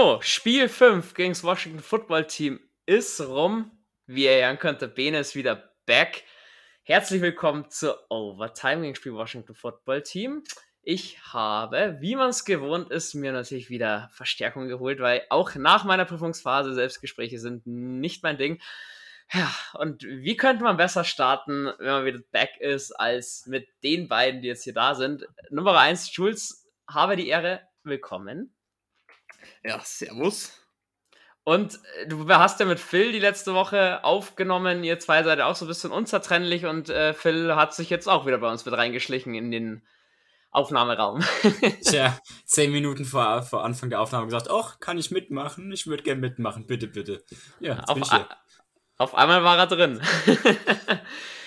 So, Spiel 5 gegen das Washington Football Team ist rum. Wie ihr hören könnt, der Bene ist wieder back. Herzlich willkommen zur Overtime gegen Spiel Washington Football Team. Ich habe, wie man es gewohnt ist, mir natürlich wieder Verstärkung geholt, weil auch nach meiner Prüfungsphase Selbstgespräche sind nicht mein Ding. Ja, und wie könnte man besser starten, wenn man wieder back ist, als mit den beiden, die jetzt hier da sind? Nummer 1, Jules, habe die Ehre, willkommen. Ja, servus. Und äh, du hast ja mit Phil die letzte Woche aufgenommen. Ihr zwei seid auch so ein bisschen unzertrennlich und äh, Phil hat sich jetzt auch wieder bei uns mit reingeschlichen in den Aufnahmeraum. Tja, zehn Minuten vor, vor Anfang der Aufnahme gesagt, ach, kann ich mitmachen? Ich würde gerne mitmachen, bitte, bitte. Ja, auf, auf einmal war er drin.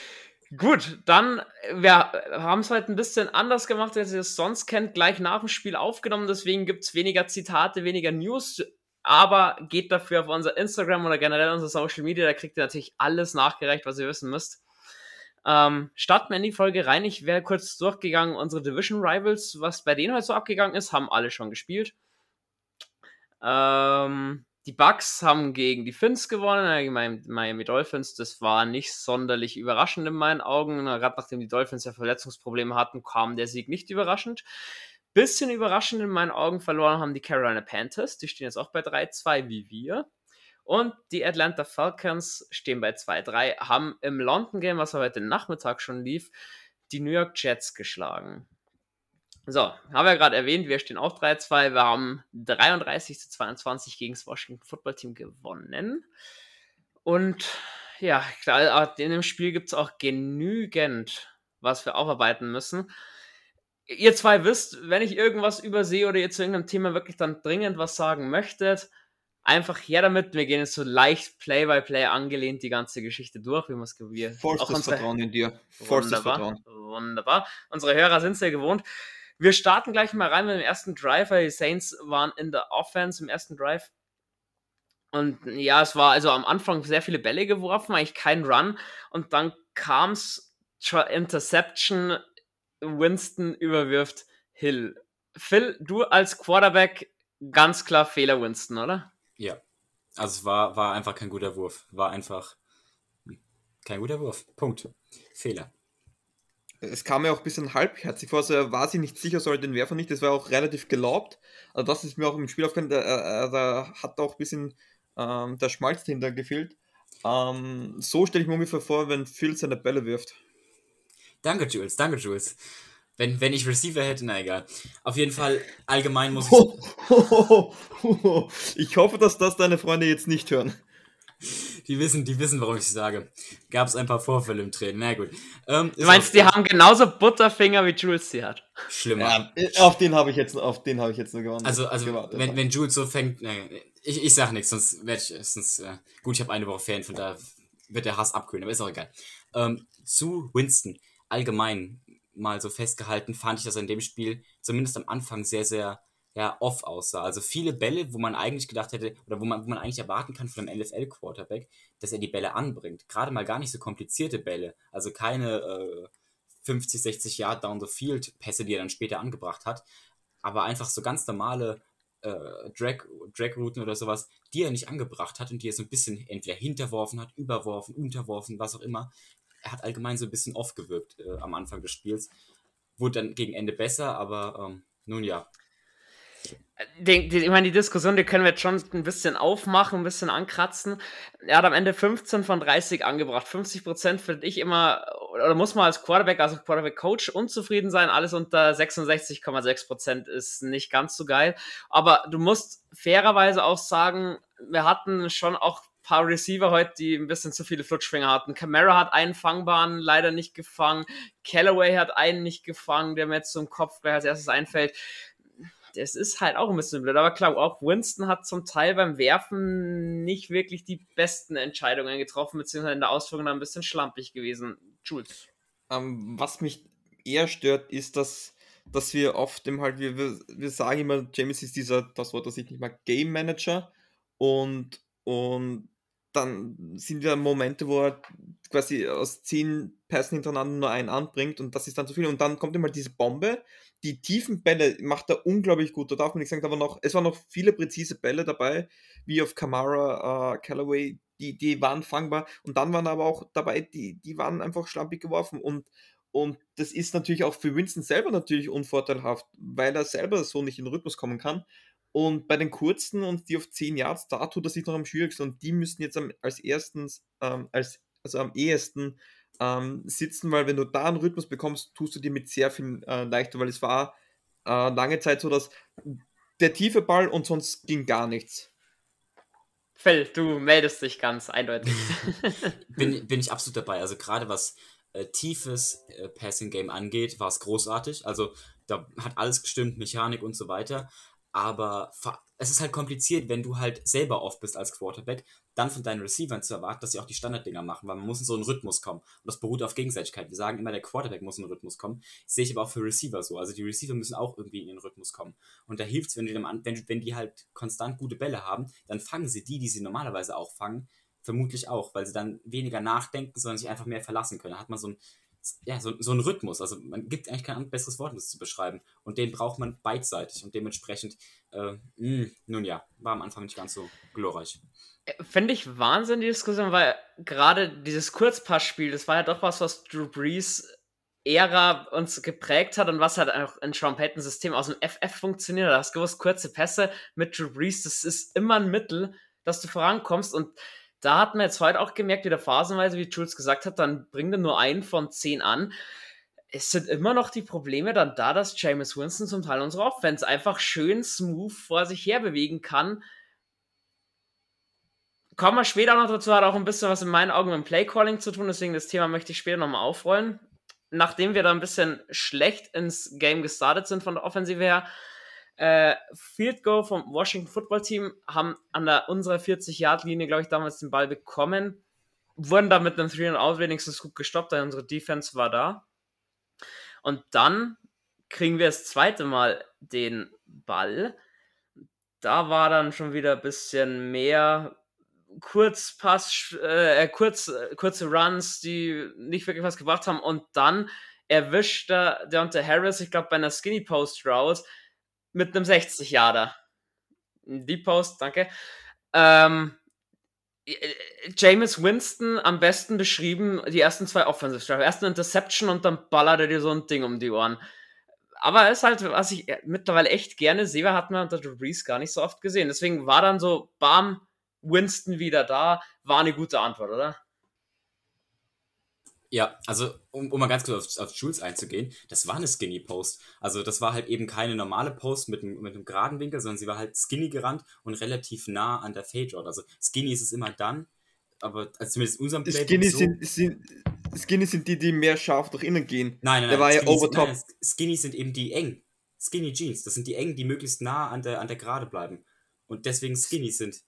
Gut, dann, wir haben es heute ein bisschen anders gemacht, als ihr es sonst kennt, gleich nach dem Spiel aufgenommen, deswegen gibt es weniger Zitate, weniger News, aber geht dafür auf unser Instagram oder generell unser Social Media, da kriegt ihr natürlich alles nachgereicht, was ihr wissen müsst. Ähm, starten wir in die Folge rein. Ich wäre kurz durchgegangen, unsere Division Rivals, was bei denen heute so abgegangen ist, haben alle schon gespielt. Ähm, die Bucks haben gegen die Finns gewonnen, gegen Miami Dolphins. Das war nicht sonderlich überraschend in meinen Augen. Gerade nachdem die Dolphins ja Verletzungsprobleme hatten, kam der Sieg nicht überraschend. Bisschen überraschend in meinen Augen verloren haben die Carolina Panthers. Die stehen jetzt auch bei 3-2 wie wir. Und die Atlanta Falcons stehen bei 2-3, haben im London Game, was heute Nachmittag schon lief, die New York Jets geschlagen. So, haben wir gerade erwähnt, wir stehen auch 3-2. Wir haben 33 zu 22 gegen das Washington Football Team gewonnen. Und ja, klar, in dem Spiel gibt es auch genügend, was wir aufarbeiten müssen. Ihr zwei wisst, wenn ich irgendwas übersehe oder ihr zu irgendeinem Thema wirklich dann dringend was sagen möchtet, einfach her damit. Wir gehen jetzt so leicht Play-by-Play -play angelehnt die ganze Geschichte durch, man es gewählt. Vollstes. Vertrauen in dir. Vollstes. Vertrauen. Wunderbar. Unsere Hörer sind es ja gewohnt. Wir starten gleich mal rein mit dem ersten Drive, weil die Saints waren in der Offense im ersten Drive. Und ja, es war also am Anfang sehr viele Bälle geworfen, eigentlich kein Run. Und dann kam es Interception. Winston überwirft Hill. Phil, du als Quarterback, ganz klar Fehler Winston, oder? Ja. Also es war, war einfach kein guter Wurf. War einfach kein guter Wurf. Punkt. Fehler es kam mir auch ein bisschen halbherzig vor, also er war sich nicht sicher, soll den Werfer nicht, das war auch relativ gelaubt. Also das ist mir auch im Spiel aufgefallen, da, äh, äh, da hat auch ein bisschen ähm, der Schmalz dahinter gefehlt. Ähm, so stelle ich mir ungefähr vor, wenn Phil seine Bälle wirft. Danke, Jules, danke, Jules. Wenn, wenn ich Receiver hätte, na egal. Auf jeden Fall, allgemein muss ich. ich hoffe, dass das deine Freunde jetzt nicht hören. Die wissen, die wissen, warum ich es sage. Gab es ein paar Vorfälle im Training. Na gut. Ähm, du meinst, die haben genauso Butterfinger wie Jules sie hat? Schlimmer. Ja, auf den habe ich jetzt, auf den habe ich jetzt nur gewonnen. Also, also gewartet. wenn, wenn Jules so fängt, ne, ich, ich sag nichts, sonst werde ich, sonst, äh, gut, ich habe eine Woche Fan, von da wird der Hass abkühlen, aber ist auch egal. Ähm, zu Winston allgemein mal so festgehalten, fand ich, dass er in dem Spiel zumindest am Anfang sehr, sehr ja, off aussah. Also viele Bälle, wo man eigentlich gedacht hätte, oder wo man, wo man eigentlich erwarten kann von einem NFL-Quarterback, dass er die Bälle anbringt. Gerade mal gar nicht so komplizierte Bälle. Also keine äh, 50, 60 Yard down the field Pässe, die er dann später angebracht hat. Aber einfach so ganz normale äh, Drag, Drag-Routen oder sowas, die er nicht angebracht hat und die er so ein bisschen entweder hinterworfen hat, überworfen, unterworfen, was auch immer. Er hat allgemein so ein bisschen off gewirkt äh, am Anfang des Spiels. Wurde dann gegen Ende besser, aber ähm, nun ja, den, den, ich meine, die Diskussion, die können wir jetzt schon ein bisschen aufmachen, ein bisschen ankratzen. Er hat am Ende 15 von 30 angebracht. 50 Prozent finde ich immer, oder muss man als Quarterback, also Quarterback-Coach unzufrieden sein. Alles unter 66,6 Prozent ist nicht ganz so geil. Aber du musst fairerweise auch sagen, wir hatten schon auch ein paar Receiver heute, die ein bisschen zu viele Flutschfinger hatten. Camara hat einen Fangbahn leider nicht gefangen. Callaway hat einen nicht gefangen, der mir jetzt zum Kopf gleich als erstes einfällt das ist halt auch ein bisschen blöd. Aber klar, auch Winston hat zum Teil beim Werfen nicht wirklich die besten Entscheidungen getroffen, beziehungsweise in der Ausführung dann ein bisschen schlampig gewesen. Jules. Ähm, was mich eher stört, ist, dass, dass wir oft im halt, wir, wir sagen immer, James ist dieser, das Wort, das ich nicht mag, Game Manager und, und dann sind ja Momente, wo er quasi aus zehn Pässen hintereinander nur einen anbringt und das ist dann zu viel. Und dann kommt immer diese Bombe. Die tiefen Bälle macht er unglaublich gut. Da darf man nicht sagen, aber noch, es waren noch viele präzise Bälle dabei, wie auf Kamara, äh, Callaway, die, die waren fangbar. Und dann waren aber auch dabei, die, die waren einfach schlampig geworfen. Und, und das ist natürlich auch für Winston selber natürlich unvorteilhaft, weil er selber so nicht in den Rhythmus kommen kann. Und bei den kurzen und die auf 10 Yards, da tut er sich noch am schwierigsten und die müssen jetzt am, als erstens, ähm, als, also am ehesten ähm, sitzen, weil wenn du da einen Rhythmus bekommst, tust du dir mit sehr viel äh, leichter, weil es war äh, lange Zeit so, dass der tiefe Ball und sonst ging gar nichts. Phil, du meldest dich ganz eindeutig. bin, bin ich absolut dabei. Also gerade was äh, tiefes äh, Passing Game angeht, war es großartig. Also da hat alles gestimmt, Mechanik und so weiter aber es ist halt kompliziert, wenn du halt selber oft bist als Quarterback, dann von deinen Receivern zu erwarten, dass sie auch die Standarddinger machen, weil man muss in so einen Rhythmus kommen. Und das beruht auf Gegenseitigkeit. Wir sagen immer, der Quarterback muss in den Rhythmus kommen. Das sehe ich aber auch für Receiver so. Also die Receiver müssen auch irgendwie in den Rhythmus kommen. Und da hilft es, wenn, wenn, wenn die halt konstant gute Bälle haben, dann fangen sie die, die sie normalerweise auch fangen, vermutlich auch, weil sie dann weniger nachdenken, sondern sich einfach mehr verlassen können. Da hat man so ein ja, so, so ein Rhythmus. Also man gibt eigentlich kein besseres Wort, um das zu beschreiben. Und den braucht man beidseitig. Und dementsprechend, äh, mh, hm, nun ja, war am Anfang nicht ganz so glorreich. Äh, Finde ich Wahnsinn, die Diskussion, weil gerade dieses Kurzpassspiel, das war ja doch was, was Drew Brees Ära uns geprägt hat und was halt auch in Sean Paytons System aus dem FF funktioniert. Da hast du gewusst, kurze Pässe mit Drew Brees, das ist immer ein Mittel, dass du vorankommst und da hat man jetzt heute auch gemerkt, wieder phasenweise, wie Jules gesagt hat, dann bringt er nur einen von zehn an. Es sind immer noch die Probleme dann da, dass James Winston zum Teil unserer Offense einfach schön smooth vor sich her bewegen kann. Kommen wir später noch dazu, hat auch ein bisschen was in meinen Augen mit dem Playcalling zu tun, deswegen das Thema möchte ich später nochmal aufrollen. Nachdem wir da ein bisschen schlecht ins Game gestartet sind von der Offensive her, äh, Field Goal vom Washington Football Team haben an der unserer 40-Yard-Linie, glaube ich, damals den Ball bekommen. Wurden da mit einem 3-and-Out wenigstens gut gestoppt, denn unsere Defense war da. Und dann kriegen wir das zweite Mal den Ball. Da war dann schon wieder ein bisschen mehr Kurzpass, äh, kurz, äh, kurze Runs, die nicht wirklich was gebracht haben. Und dann erwischt der Deontay Harris, ich glaube, bei einer Skinny Post raus, mit einem 60 Jahre. Deep Post, danke. Ähm, James Winston am besten beschrieben, die ersten zwei Offensive Drive. Erst eine Interception und dann ballert er dir so ein Ding um die Ohren. Aber es ist halt, was ich mittlerweile echt gerne sehe, hat man unter Drew Brees gar nicht so oft gesehen. Deswegen war dann so, bam, Winston wieder da, war eine gute Antwort, oder? Ja, also um, um mal ganz kurz auf, auf Jules einzugehen, das war eine Skinny Post. Also das war halt eben keine normale Post mit, mit einem geraden Winkel, sondern sie war halt skinny gerannt und relativ nah an der Fade Route. Also Skinny ist es immer dann, aber also zumindest in unserem Playbook Skinny so, sind, sind, Skinny sind die, die mehr scharf nach innen gehen. Nein, nein, Der nein. war Skinny ja over top. Nein, Skinny sind eben die eng. Skinny Jeans, das sind die eng, die möglichst nah an der, an der Gerade bleiben. Und deswegen Skinny sind.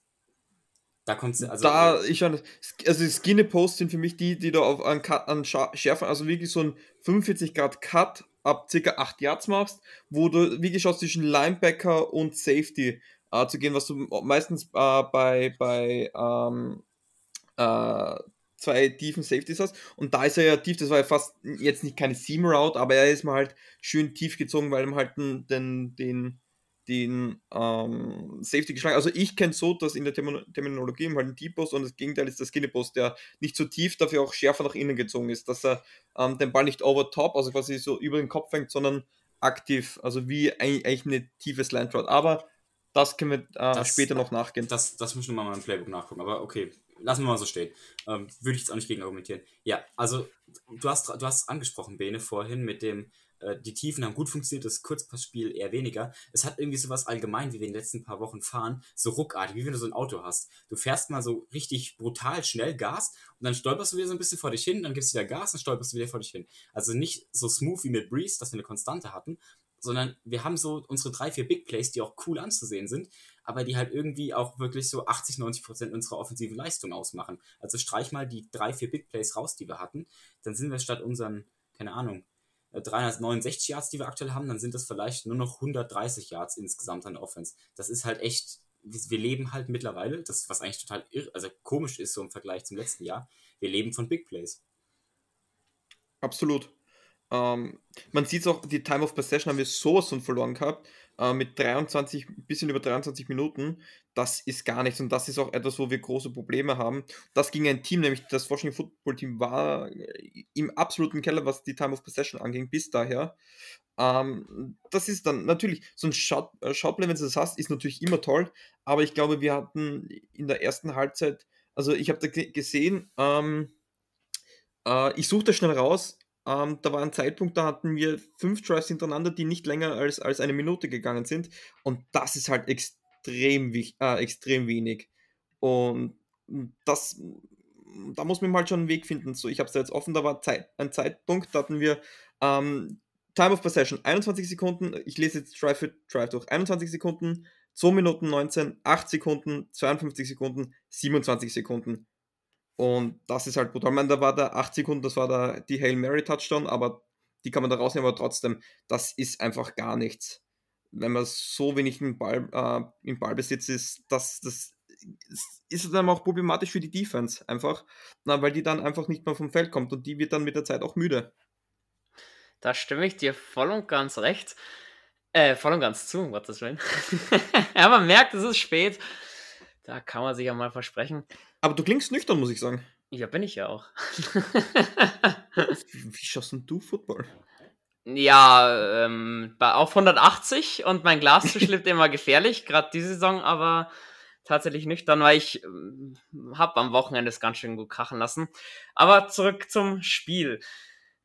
Da kommt also. Da, ich schon, also Skinny Posts sind für mich die, die da auf an, an Schärfen, also wirklich so ein 45 Grad Cut ab ca. 8 Yards machst, wo du wirklich schaust zwischen Linebacker und Safety äh, zu gehen, was du meistens äh, bei, bei ähm, äh, zwei tiefen Safeties hast. Und da ist er ja tief, das war ja fast jetzt nicht keine Seam Route, aber er ist mal halt schön tief gezogen, weil er halt den, den, den den ähm, Safety geschlagen. Also ich kenne so, dass in der Termin Terminologie halt ein Deep Post und das Gegenteil ist der Skinny Post, der nicht so tief, dafür auch schärfer nach innen gezogen ist, dass er ähm, den Ball nicht over top, also quasi so über den Kopf fängt, sondern aktiv, also wie eigentlich eine tiefe Slant Route. Aber das können wir äh, das, später noch nachgehen. Das, das müssen wir mal im Playbook nachgucken, aber okay, lassen wir mal so stehen. Ähm, würde ich jetzt auch nicht gegen argumentieren. Ja, also du hast, du hast angesprochen, Bene, vorhin mit dem äh, die Tiefen haben gut funktioniert, das Kurzpassspiel eher weniger. Es hat irgendwie sowas allgemein, wie wir in den letzten paar Wochen fahren, so ruckartig, wie wenn du so ein Auto hast. Du fährst mal so richtig brutal schnell Gas und dann stolperst du wieder so ein bisschen vor dich hin, dann gibst du wieder Gas und stolperst du wieder vor dich hin. Also nicht so smooth wie mit Breeze, dass wir eine Konstante hatten, sondern wir haben so unsere drei, vier Big Plays, die auch cool anzusehen sind, aber die halt irgendwie auch wirklich so 80, 90 Prozent unserer offensiven Leistung ausmachen. Also streich mal die drei, vier Big Plays raus, die wir hatten, dann sind wir statt unseren, keine Ahnung, 369 Yards, die wir aktuell haben, dann sind das vielleicht nur noch 130 Yards insgesamt an Offense. Das ist halt echt wir leben halt mittlerweile, das was eigentlich total irre, also komisch ist so im Vergleich zum letzten Jahr, wir leben von Big Plays. Absolut. Ähm, man sieht es auch, die Time of Possession haben wir sowas von verloren gehabt, äh, mit 23, bisschen über 23 Minuten. Das ist gar nichts und das ist auch etwas, wo wir große Probleme haben. Das ging ein Team, nämlich das Washington Football Team war äh, im absoluten Keller, was die Time of Possession anging, bis daher. Ähm, das ist dann natürlich, so ein Shot, äh, Shotplay, wenn du das hast, ist natürlich immer toll, aber ich glaube, wir hatten in der ersten Halbzeit, also ich habe da gesehen, ähm, äh, ich suche das schnell raus, ähm, da war ein Zeitpunkt, da hatten wir fünf Drives hintereinander, die nicht länger als, als eine Minute gegangen sind. Und das ist halt extrem, äh, extrem wenig. Und das, da muss man halt schon einen Weg finden. So, ich habe es da jetzt offen, da war Zeit, ein Zeitpunkt, da hatten wir ähm, Time of Possession 21 Sekunden. Ich lese jetzt Drive für Drive durch. 21 Sekunden, 2 Minuten 19, 8 Sekunden, 52 Sekunden, 27 Sekunden. Und das ist halt brutal. Ich meine, da war der 8 Sekunden, das war der, die Hail Mary Touchdown, aber die kann man da rausnehmen, aber trotzdem, das ist einfach gar nichts. Wenn man so wenig im, Ball, äh, im Ballbesitz ist, das, das ist dann auch problematisch für die Defense einfach, na, weil die dann einfach nicht mehr vom Feld kommt und die wird dann mit der Zeit auch müde. Da stimme ich dir voll und ganz recht. Äh, voll und ganz zu, um Gottes Willen. ja, man merkt, es ist spät. Da kann man sich ja mal versprechen. Aber du klingst nüchtern, muss ich sagen. Ja, bin ich ja auch. Wie schaust denn du Football? Ja, ähm, auf 180 und mein Glas schlitt immer gefährlich, gerade diese Saison, aber tatsächlich nüchtern, weil ich ähm, habe am Wochenende es ganz schön gut krachen lassen. Aber zurück zum Spiel.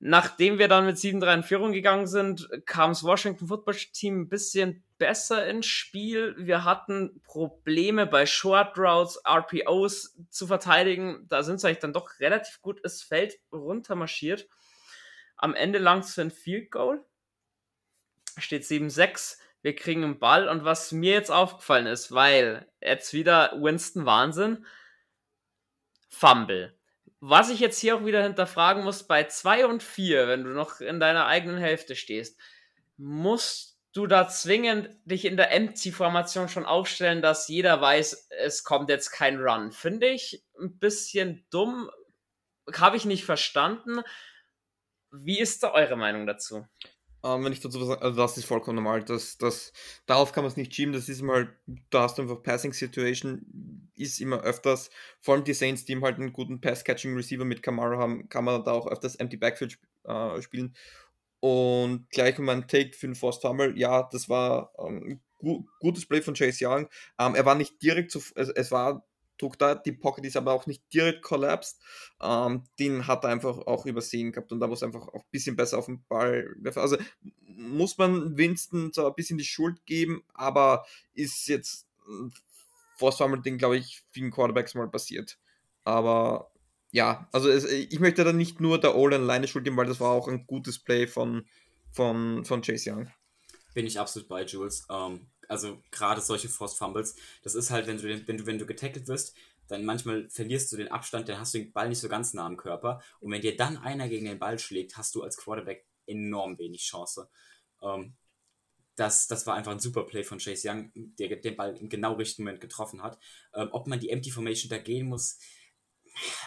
Nachdem wir dann mit 7-3 in Führung gegangen sind, kam das Washington Football Team ein bisschen besser ins Spiel. Wir hatten Probleme bei Short Routes, RPOs zu verteidigen. Da sind sie eigentlich dann doch relativ gut das Feld runtermarschiert. Am Ende lang zu ein Field Goal. Steht 7-6. Wir kriegen einen Ball. Und was mir jetzt aufgefallen ist, weil jetzt wieder Winston Wahnsinn. Fumble was ich jetzt hier auch wieder hinterfragen muss, bei 2 und 4, wenn du noch in deiner eigenen Hälfte stehst, musst du da zwingend dich in der Empty-Formation schon aufstellen, dass jeder weiß, es kommt jetzt kein Run. Finde ich ein bisschen dumm, habe ich nicht verstanden. Wie ist da eure Meinung dazu? Ähm, wenn ich dazu was sage, also das ist vollkommen normal. Das, das, darauf kann man es nicht schieben. Das ist mal, da hast du einfach Passing Situation, ist immer öfters, vor allem die Saints, die halt einen guten Pass-Catching-Receiver mit Kamara haben, kann man da auch öfters Empty Backfield sp äh, spielen. Und gleich um einen Take für den Forced Fumble, ja, das war ähm, gu gutes Play von Chase Young. Ähm, er war nicht direkt zu, es, es war Druck da. Die Pocket ist aber auch nicht direkt collapsed. Ähm, den hat er einfach auch übersehen gehabt und da muss einfach auch ein bisschen besser auf den Ball werfen. Also muss man Winston so ein bisschen die Schuld geben, aber ist jetzt Force Fumble Ding, glaube ich, vielen Quarterbacks mal passiert. Aber ja, also es, ich möchte da nicht nur der All alleine Schuld geben, weil das war auch ein gutes Play von, von, von Chase Young. Bin ich absolut bei Jules. Ähm, also gerade solche Forced Fumbles, das ist halt, wenn du, wenn du, wenn du getackelt wirst, dann manchmal verlierst du den Abstand, dann hast du den Ball nicht so ganz nah am Körper. Und wenn dir dann einer gegen den Ball schlägt, hast du als Quarterback enorm wenig Chance. Ähm, das, das war einfach ein super Play von Chase Young, der den Ball im genau richtigen Moment getroffen hat. Ähm, ob man die Empty Formation da gehen muss,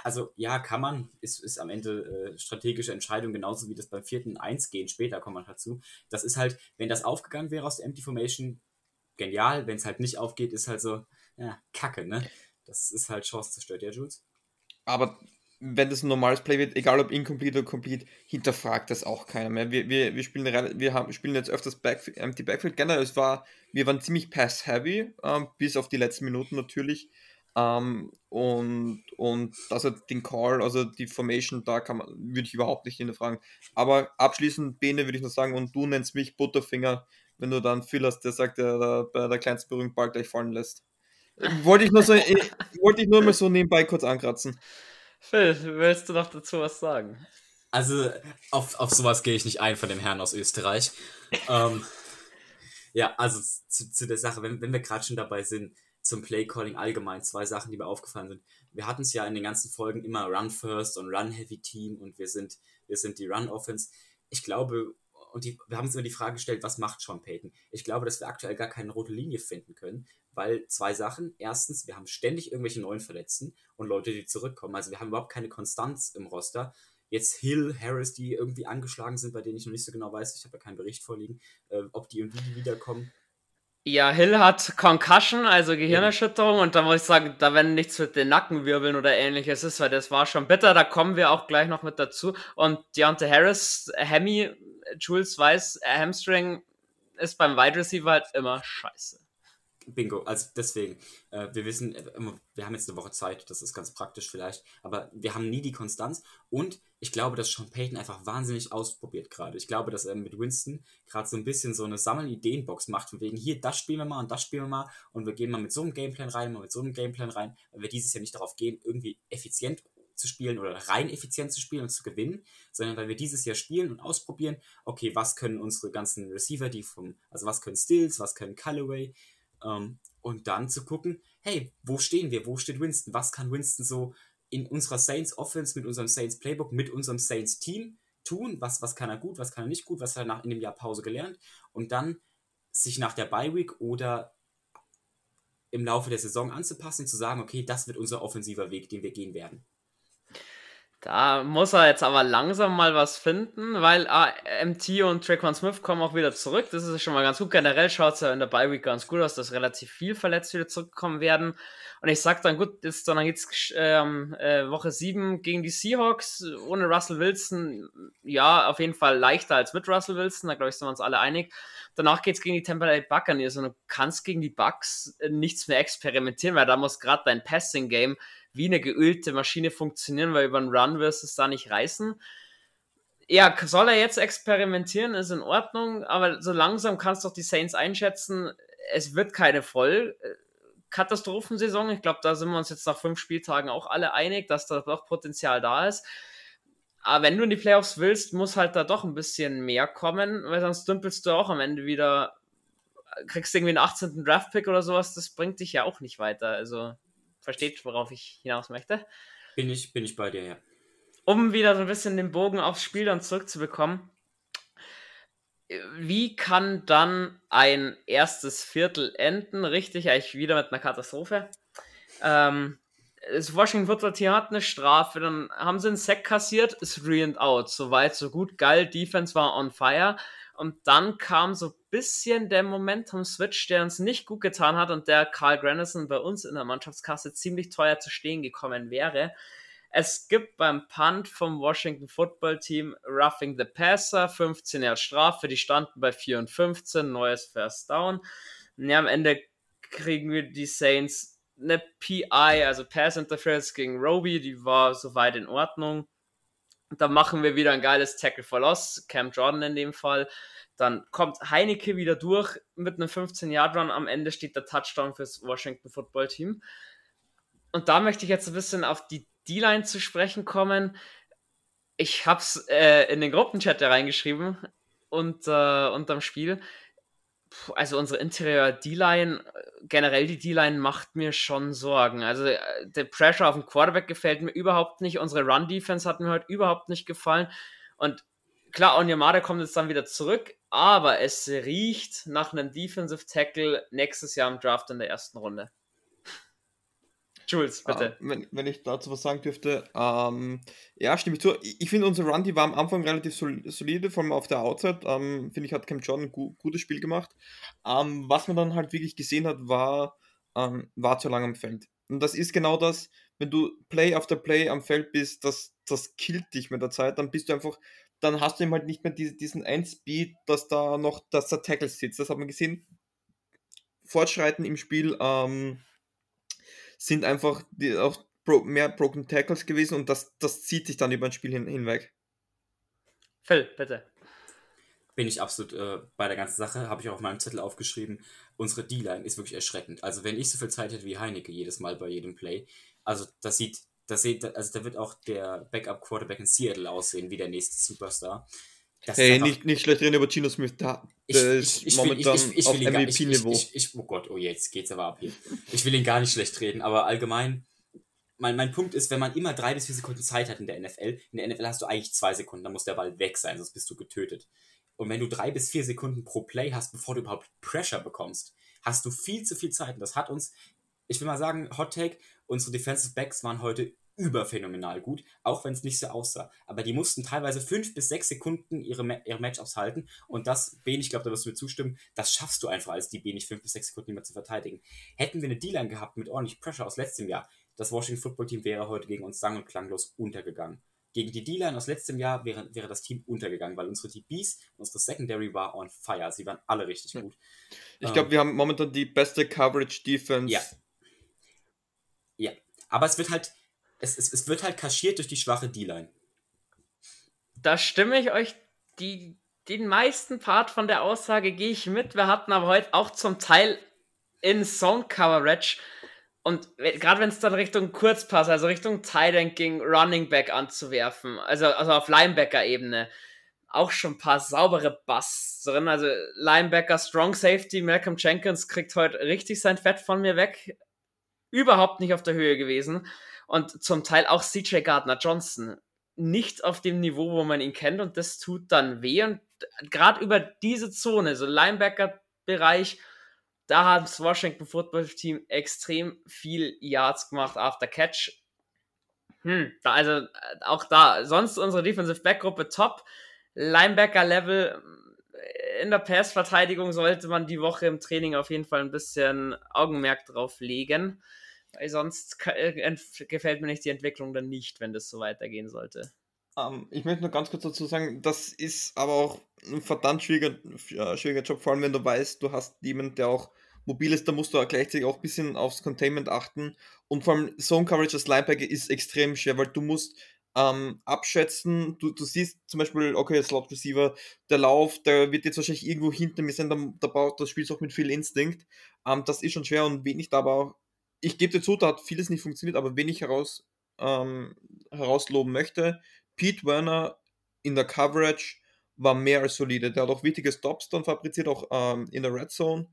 also ja, kann man, ist, ist am Ende äh, strategische Entscheidung, genauso wie das beim vierten Eins gehen, später kommt man dazu. Das ist halt, wenn das aufgegangen wäre aus der Empty Formation, genial. Wenn es halt nicht aufgeht, ist halt so, ja, Kacke, ne? Das ist halt Chance zerstört, ja, Jules? Aber wenn das ein normales Play wird, egal ob incomplete oder complete, hinterfragt das auch keiner mehr. Wir, wir, wir, spielen, wir haben, spielen jetzt öfters Backfield, Empty Backfield. Generell, es war, wir waren ziemlich pass-heavy, ähm, bis auf die letzten Minuten natürlich. Ähm, und, und also den Call, also die Formation, da kann man, würde ich überhaupt nicht hinterfragen. Aber abschließend, Bene, würde ich noch sagen, und du nennst mich Butterfinger wenn du dann Phil hast, der sagt, der, der bei der kleinsten Berührung Ball gleich fallen lässt. Wollte ich nur so, wollte ich nur mal so nebenbei kurz ankratzen. Phil, willst du noch dazu was sagen? Also, auf, auf sowas gehe ich nicht ein von dem Herrn aus Österreich. ähm, ja, also zu, zu der Sache, wenn, wenn wir gerade schon dabei sind, zum Playcalling allgemein, zwei Sachen, die mir aufgefallen sind. Wir hatten es ja in den ganzen Folgen immer Run First und Run Heavy Team und wir sind, wir sind die Run Offense. Ich glaube, und die, wir haben uns immer die Frage gestellt, was macht Sean Payton? Ich glaube, dass wir aktuell gar keine rote Linie finden können, weil zwei Sachen. Erstens, wir haben ständig irgendwelche neuen Verletzten und Leute, die zurückkommen. Also wir haben überhaupt keine Konstanz im Roster. Jetzt Hill, Harris, die irgendwie angeschlagen sind, bei denen ich noch nicht so genau weiß, ich habe ja keinen Bericht vorliegen, äh, ob die irgendwie wiederkommen. Ja, Hill hat Concussion, also Gehirnerschütterung, und da muss ich sagen, da wenn nichts mit den Nackenwirbeln oder ähnliches ist, weil das war schon bitter, da kommen wir auch gleich noch mit dazu. Und Deontay Harris, Hemi, Jules weiß, Hamstring ist beim Wide Receiver halt immer scheiße. Bingo, also deswegen, äh, wir wissen, äh, wir haben jetzt eine Woche Zeit, das ist ganz praktisch vielleicht, aber wir haben nie die Konstanz und ich glaube, dass Sean Payton einfach wahnsinnig ausprobiert gerade. Ich glaube, dass er mit Winston gerade so ein bisschen so eine Sammelideenbox macht, von wegen hier, das spielen wir mal und das spielen wir mal und wir gehen mal mit so einem Gameplan rein, mal mit so einem Gameplan rein, weil wir dieses Jahr nicht darauf gehen, irgendwie effizient zu spielen oder rein effizient zu spielen und zu gewinnen, sondern weil wir dieses Jahr spielen und ausprobieren, okay, was können unsere ganzen Receiver, die vom, also was können Stills, was können Callaway, ähm, und dann zu gucken, hey, wo stehen wir? Wo steht Winston? Was kann Winston so in unserer Saints Offense, mit unserem Saints Playbook, mit unserem Saints Team tun? Was, was kann er gut, was kann er nicht gut? Was hat er nach, in dem Jahr Pause gelernt? Und dann sich nach der Bye Week oder im Laufe der Saison anzupassen, zu sagen, okay, das wird unser offensiver Weg, den wir gehen werden. Da muss er jetzt aber langsam mal was finden, weil ah, MT und Traquan Smith kommen auch wieder zurück. Das ist schon mal ganz gut. Generell schaut es ja in der Bye Week ganz gut aus, dass relativ viel verletzt wieder zurückkommen werden. Und ich sag dann, gut, jetzt, dann geht's ähm, äh, Woche 7 gegen die Seahawks ohne Russell Wilson. Ja, auf jeden Fall leichter als mit Russell Wilson. Da glaube ich, sind wir uns alle einig. Danach geht es gegen die Tampa Bay Buccaneers und du kannst gegen die Bucks äh, nichts mehr experimentieren, weil da muss gerade dein Passing Game wie eine geölte Maschine funktionieren, weil über einen Run wirst du es da nicht reißen. Ja, soll er jetzt experimentieren, ist in Ordnung, aber so langsam kannst du doch die Saints einschätzen, es wird keine voll äh, Katastrophensaison. Ich glaube, da sind wir uns jetzt nach fünf Spieltagen auch alle einig, dass da doch Potenzial da ist. Aber wenn du in die Playoffs willst, muss halt da doch ein bisschen mehr kommen, weil sonst dümpelst du auch am Ende wieder, kriegst irgendwie einen 18. Draft-Pick oder sowas, das bringt dich ja auch nicht weiter. Also versteht, worauf ich hinaus möchte. Bin ich, bin ich bei dir, ja. Um wieder so ein bisschen den Bogen aufs Spiel dann zurückzubekommen. Wie kann dann ein erstes Viertel enden? Richtig, eigentlich wieder mit einer Katastrophe. Ähm, das Washington Football Team hat eine Strafe, dann haben sie einen Sack kassiert, ist re and out. So weit, so gut, geil, Defense war on fire. Und dann kam so ein bisschen der Momentum-Switch, der uns nicht gut getan hat und der Carl Granison bei uns in der Mannschaftskasse ziemlich teuer zu stehen gekommen wäre. Es gibt beim Punt vom Washington Football Team Roughing the Passer, 15 Jahre Strafe, die standen bei 4 und 15, neues First Down. Ja, am Ende kriegen wir die Saints eine PI, also Pass Interference gegen Roby, die war soweit in Ordnung. Da machen wir wieder ein geiles Tackle for Loss, Cam Jordan in dem Fall. Dann kommt Heineke wieder durch mit einem 15-Yard-Run. Am Ende steht der Touchdown fürs Washington Football Team. Und da möchte ich jetzt ein bisschen auf die D-Line zu sprechen kommen. Ich habe es äh, in den Gruppenchat reingeschrieben und äh, unterm Spiel also unsere Interior D-Line, generell die D-Line macht mir schon Sorgen. Also äh, der Pressure auf dem Quarterback gefällt mir überhaupt nicht. Unsere Run-Defense hat mir heute überhaupt nicht gefallen. Und klar, Onyemada kommt jetzt dann wieder zurück, aber es riecht nach einem Defensive Tackle nächstes Jahr im Draft in der ersten Runde. Jules, bitte. Uh, wenn, wenn, ich dazu was sagen dürfte, ähm, ja, stimme ich zu. Ich, ich finde, unser Run, die war am Anfang relativ solide, vor allem auf der Outside. Ähm, finde ich, hat Cam Jordan ein gu gutes Spiel gemacht. Ähm, was man dann halt wirklich gesehen hat, war, ähm, war zu lang am Feld. Und das ist genau das, wenn du Play after Play am Feld bist, das, das killt dich mit der Zeit, dann bist du einfach, dann hast du eben halt nicht mehr diese, diesen 1-Speed, dass da noch, dass der Tackle sitzt. Das hat man gesehen. Fortschreiten im Spiel, ähm, sind einfach die, auch mehr Broken Tackles gewesen und das, das zieht sich dann über ein Spiel hin, hinweg. Phil, bitte. Bin ich absolut äh, bei der ganzen Sache, habe ich auch auf meinem Zettel aufgeschrieben. Unsere D-Line ist wirklich erschreckend. Also, wenn ich so viel Zeit hätte wie Heineke jedes Mal bei jedem Play, also das sieht, das sieht, also da wird auch der Backup-Quarterback in Seattle aussehen wie der nächste Superstar. Das hey, nicht, nicht schlecht reden über Gino Smith. Da, ich, ist ich, momentan ich, ich, auf MVP-Niveau. oh Gott, oh jetzt geht's aber ab hier. Ich will ihn gar nicht schlecht reden, aber allgemein, mein, mein Punkt ist, wenn man immer drei bis vier Sekunden Zeit hat in der NFL, in der NFL hast du eigentlich zwei Sekunden, dann muss der Ball weg sein, sonst bist du getötet. Und wenn du drei bis vier Sekunden pro Play hast, bevor du überhaupt Pressure bekommst, hast du viel zu viel Zeit. Und das hat uns, ich will mal sagen, Hot Take, unsere Defensive Backs waren heute überphänomenal gut, auch wenn es nicht so aussah. Aber die mussten teilweise fünf bis sechs Sekunden ihre, Ma ihre Matchups halten und das, Ben, ich glaube, da wirst du mir zustimmen, das schaffst du einfach als DB nicht fünf bis sechs Sekunden mehr zu verteidigen. Hätten wir eine D-Line gehabt mit ordentlich Pressure aus letztem Jahr, das Washington Football Team wäre heute gegen uns sang- und klanglos untergegangen. Gegen die D-Line aus letztem Jahr wäre, wäre das Team untergegangen, weil unsere DBs, unsere Secondary war on fire. Sie waren alle richtig gut. Ich glaube, ähm, wir haben momentan die beste Coverage Defense. Ja. Ja. Aber es wird halt, es, es, es wird halt kaschiert durch die schwache D-Line. Da stimme ich euch die, den meisten Part von der Aussage gehe ich mit. Wir hatten aber heute auch zum Teil in Zone Coverage und gerade wenn es dann Richtung Kurzpass, also Richtung Tight ging, Running Back anzuwerfen, also, also auf Linebacker-Ebene, auch schon ein paar saubere Busts drin. Also Linebacker, Strong Safety, Malcolm Jenkins kriegt heute richtig sein Fett von mir weg. Überhaupt nicht auf der Höhe gewesen. Und zum Teil auch CJ Gardner Johnson. Nicht auf dem Niveau, wo man ihn kennt. Und das tut dann weh. Und gerade über diese Zone, so Linebacker-Bereich, da hat das Washington Football Team extrem viel Yards gemacht after Catch. Hm, da, also auch da, sonst unsere Defensive Backgruppe top. Linebacker Level in der Pass-Verteidigung sollte man die Woche im Training auf jeden Fall ein bisschen Augenmerk drauf legen. Weil sonst äh, gefällt mir nicht die Entwicklung dann nicht, wenn das so weitergehen sollte. Um, ähm, ich möchte nur ganz kurz dazu sagen, das ist aber auch ein verdammt schwieriger, äh, schwieriger Job, vor allem wenn du weißt, du hast jemanden, der auch mobil ist, da musst du gleichzeitig auch ein bisschen aufs Containment achten. Und vor allem Zone Coverage als Linebacker ist extrem schwer, weil du musst ähm, abschätzen, du, du siehst zum Beispiel, okay, Slot Receiver, der Lauf, der wird jetzt wahrscheinlich irgendwo hinter mir sein, da, da baut das Spiel auch mit viel Instinkt. Ähm, das ist schon schwer und wenig aber auch, ich gebe dir zu, da hat vieles nicht funktioniert, aber wenn ich heraus, ähm, herausloben möchte, Pete Werner in der Coverage war mehr als solide. Der hat auch wichtige Stops dann fabriziert, auch ähm, in der Red Zone.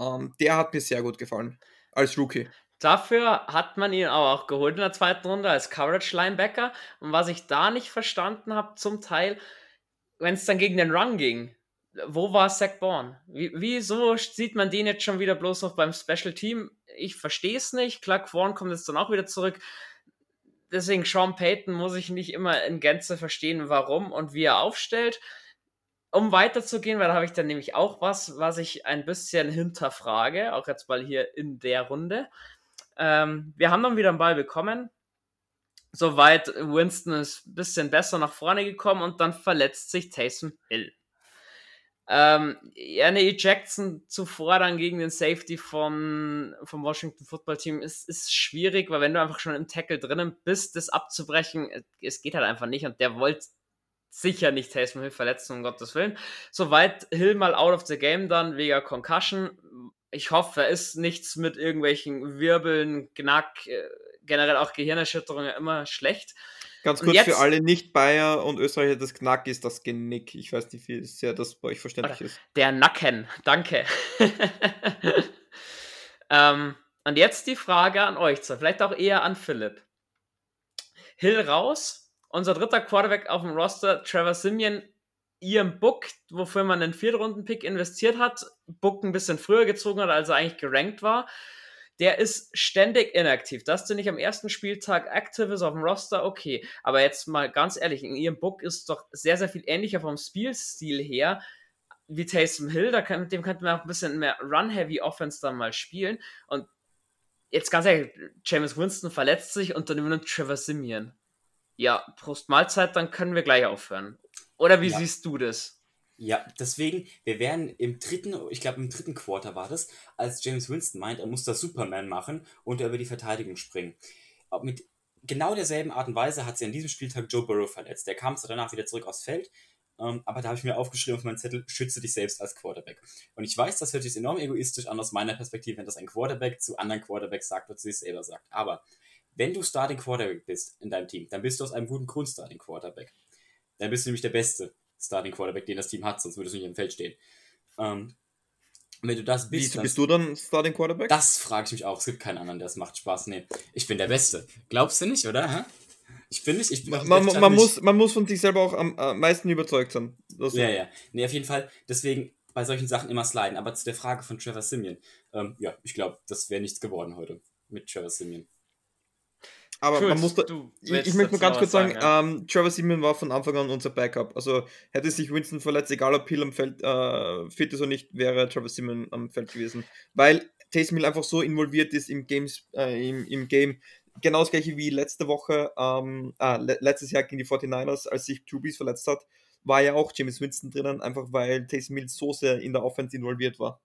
Ähm, der hat mir sehr gut gefallen als Rookie. Dafür hat man ihn aber auch geholt in der zweiten Runde als Coverage Linebacker. Und was ich da nicht verstanden habe, zum Teil, wenn es dann gegen den Run ging, wo war Zach Bourne? Wie, wieso sieht man den jetzt schon wieder bloß noch beim Special Team? Ich verstehe es nicht. Clark Vaughn kommt jetzt dann auch wieder zurück. Deswegen Sean Payton muss ich nicht immer in Gänze verstehen, warum und wie er aufstellt um weiterzugehen, weil da habe ich dann nämlich auch was, was ich ein bisschen hinterfrage, auch jetzt mal hier in der Runde. Ähm, wir haben dann wieder einen Ball bekommen. Soweit Winston ist ein bisschen besser nach vorne gekommen und dann verletzt sich Taysom Hill. Ähm, eine Ejection zu fordern gegen den Safety vom, vom Washington Football Team ist, ist schwierig, weil wenn du einfach schon im Tackle drinnen bist, das abzubrechen, es geht halt einfach nicht und der wollte sicher nicht Taysom Hill verletzen, um Gottes Willen. Soweit Hill mal out of the game dann wegen Concussion. Ich hoffe, ist nichts mit irgendwelchen Wirbeln, Knack, äh, generell auch Gehirnerschütterungen immer schlecht. Ganz kurz jetzt, für alle Nicht-Bayer und Österreicher, das Knack ist das Genick. Ich weiß nicht, wie sehr das bei euch verständlich ist. Der Nacken, danke. ähm, und jetzt die Frage an euch, vielleicht auch eher an Philipp. Hill raus, unser dritter Quarterback auf dem Roster, Trevor Simeon, Ian Book, wofür man einen Viertrunden-Pick investiert hat, Book ein bisschen früher gezogen hat, als er eigentlich gerankt war. Der ist ständig inaktiv. Dass der nicht am ersten Spieltag aktiv ist auf dem Roster, okay. Aber jetzt mal ganz ehrlich, Ian Book ist doch sehr, sehr viel ähnlicher vom Spielstil her wie Taysom Hill. Da kann, mit dem könnten wir auch ein bisschen mehr Run-Heavy Offense dann mal spielen. Und jetzt ganz ehrlich, James Winston verletzt sich und dann übernimmt Trevor Simeon. Ja, Prost Mahlzeit, dann können wir gleich aufhören. Oder wie ja. siehst du das? Ja, deswegen, wir werden im dritten, ich glaube im dritten Quarter war das, als James Winston meint, er muss das Superman machen und er über die Verteidigung springen. Mit genau derselben Art und Weise hat sie an diesem Spieltag Joe Burrow verletzt. Der kam danach wieder zurück aufs Feld, ähm, aber da habe ich mir aufgeschrieben auf meinen Zettel, schütze dich selbst als Quarterback. Und ich weiß, das hört sich enorm egoistisch an aus meiner Perspektive, wenn das ein Quarterback zu anderen Quarterbacks sagt, was sie selber sagt. Aber wenn du Starting Quarterback bist in deinem Team, dann bist du aus einem guten Grund Starting Quarterback. Dann bist du nämlich der beste Starting Quarterback, den das Team hat, sonst würdest du nicht im Feld stehen. Ähm, wenn du das bist. Wie, bist du dann Starting Quarterback? Das frage ich mich auch. Es gibt keinen anderen, der es macht Spaß. Nee, ich bin der Beste. Glaubst du nicht, oder? Ich bin nicht. Ich bin, man, man, man muss, man muss von sich selber auch am, am meisten überzeugt sein. ja, ja. Nee, auf jeden Fall. Deswegen, bei solchen Sachen immer sliden. Aber zu der Frage von Trevor Simeon, ähm, ja, ich glaube, das wäre nichts geworden heute mit Trevor Simeon. Aber Schulz, man muss da, ich, ich möchte nur ganz kurz sagen, sagen ja. ähm, Trevor Simeon war von Anfang an unser Backup. Also hätte sich Winston verletzt, egal ob Hill am Feld äh, fit ist oder nicht, wäre Trevor Simeon am Feld gewesen. Weil Taysom Hill einfach so involviert ist im, Games, äh, im, im Game. Genau das gleiche wie letzte Woche, ähm, ah, le letztes Jahr gegen die 49ers, als sich Trubies verletzt hat, war ja auch James Winston drinnen, einfach weil Taysom Hill so sehr in der Offense involviert war.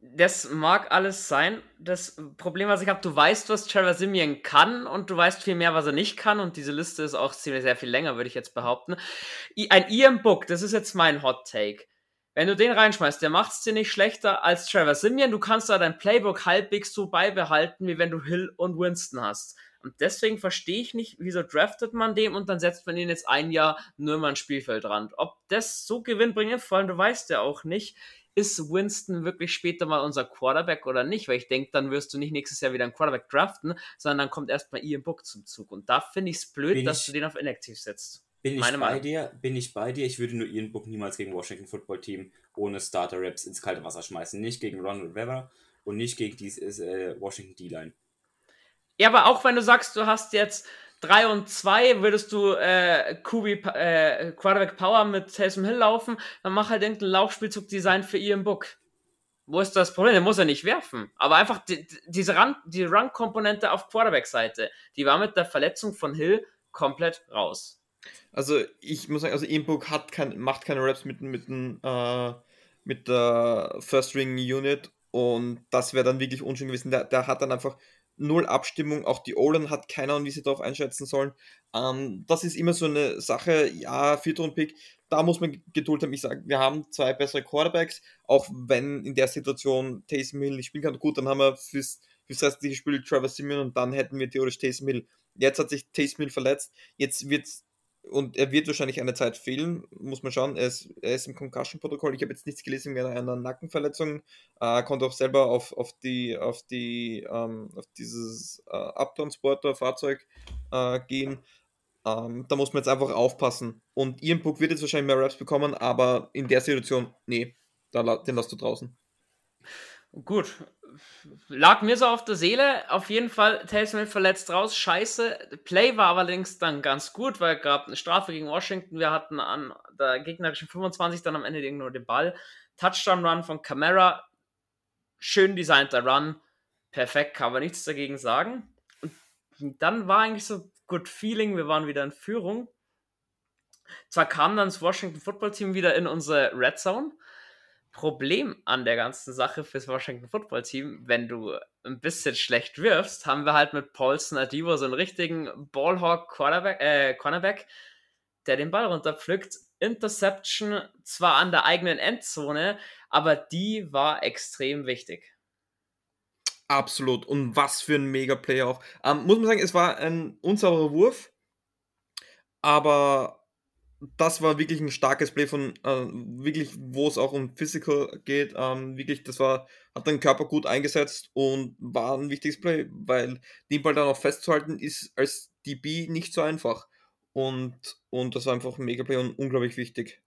Das mag alles sein. Das Problem, was ich habe, du weißt, was Trevor Simeon kann und du weißt viel mehr, was er nicht kann. Und diese Liste ist auch ziemlich sehr viel länger, würde ich jetzt behaupten. Ein Ian Book, das ist jetzt mein Hot Take. Wenn du den reinschmeißt, der macht es dir nicht schlechter als Trevor Simeon. Du kannst da dein Playbook halbwegs so beibehalten, wie wenn du Hill und Winston hast. Und deswegen verstehe ich nicht, wieso draftet man dem und dann setzt man ihn jetzt ein Jahr nur mal ein Spielfeldrand. Ob das so gewinnbringend, vor allem du weißt ja auch nicht, ist Winston wirklich später mal unser Quarterback oder nicht? Weil ich denke, dann wirst du nicht nächstes Jahr wieder einen Quarterback draften, sondern dann kommt erstmal Ian Book zum Zug. Und da finde ich es blöd, bin dass ich, du den auf inaktiv setzt. Bin ich Meine bei Meinung. dir? Bin ich bei dir? Ich würde nur Ian Book niemals gegen Washington Football Team ohne Starter-Raps ins kalte Wasser schmeißen. Nicht gegen Ronald Weber und nicht gegen die äh, Washington D-Line. Ja, aber auch wenn du sagst, du hast jetzt 3 und 2 würdest du äh, QB, äh, Quarterback Power mit Taysom Hill laufen, dann mach halt irgendein Laufspielzug-Design für Ian Book. Wo ist das Problem? Der muss er nicht werfen. Aber einfach die, diese Run, die Run-Komponente auf Quarterback-Seite, die war mit der Verletzung von Hill komplett raus. Also ich muss sagen, also Ian Book hat kein, macht keine Raps mit, mit, äh, mit der First Ring Unit und das wäre dann wirklich unschön gewesen. Der, der hat dann einfach null Abstimmung, auch die Olen hat keine Ahnung, wie sie darauf einschätzen sollen. Ähm, das ist immer so eine Sache, ja, Viertrunden-Pick, da muss man Geduld haben. Ich sage, wir haben zwei bessere Quarterbacks, auch wenn in der Situation Taysom Hill nicht spielen kann. Gut, dann haben wir fürs, fürs restliche Spiel Trevor Simeon und dann hätten wir theoretisch Taysom Hill. Jetzt hat sich Taysom Hill verletzt, jetzt wird und er wird wahrscheinlich eine Zeit fehlen, muss man schauen. Er ist, er ist im Concussion-Protokoll. Ich habe jetzt nichts gelesen wegen einer Nackenverletzung. Er konnte auch selber auf, auf, die, auf, die, ähm, auf dieses äh, Abtransporter-Fahrzeug äh, gehen. Ähm, da muss man jetzt einfach aufpassen. Und Ian Book wird jetzt wahrscheinlich mehr Raps bekommen, aber in der Situation, nee, da, den lässt du draußen. Gut, lag mir so auf der Seele. Auf jeden Fall Hill verletzt raus. Scheiße. Play war allerdings dann ganz gut, weil es gab eine Strafe gegen Washington. Wir hatten an der gegnerischen 25 dann am Ende nur den Ball. Touchdown-Run von Camara. Schön designter Run. Perfekt, kann man nichts dagegen sagen. Und dann war eigentlich so good feeling. Wir waren wieder in Führung. Zwar kam dann das Washington Football Team wieder in unsere Red Zone Problem an der ganzen Sache fürs Washington Football Team, wenn du ein bisschen schlecht wirfst, haben wir halt mit Paulson Adivo so einen richtigen Ballhawk Quarterback, äh, Cornerback, der den Ball runterpflückt. Interception zwar an der eigenen Endzone, aber die war extrem wichtig. Absolut. Und was für ein Mega-Play auch. Ähm, muss man sagen, es war ein unsauberer Wurf, aber das war wirklich ein starkes Play von, äh, wirklich, wo es auch um Physical geht. Ähm, wirklich, das war, hat den Körper gut eingesetzt und war ein wichtiges Play, weil den Ball dann auch festzuhalten ist als DB nicht so einfach. Und, und das war einfach ein Mega-Play und unglaublich wichtig.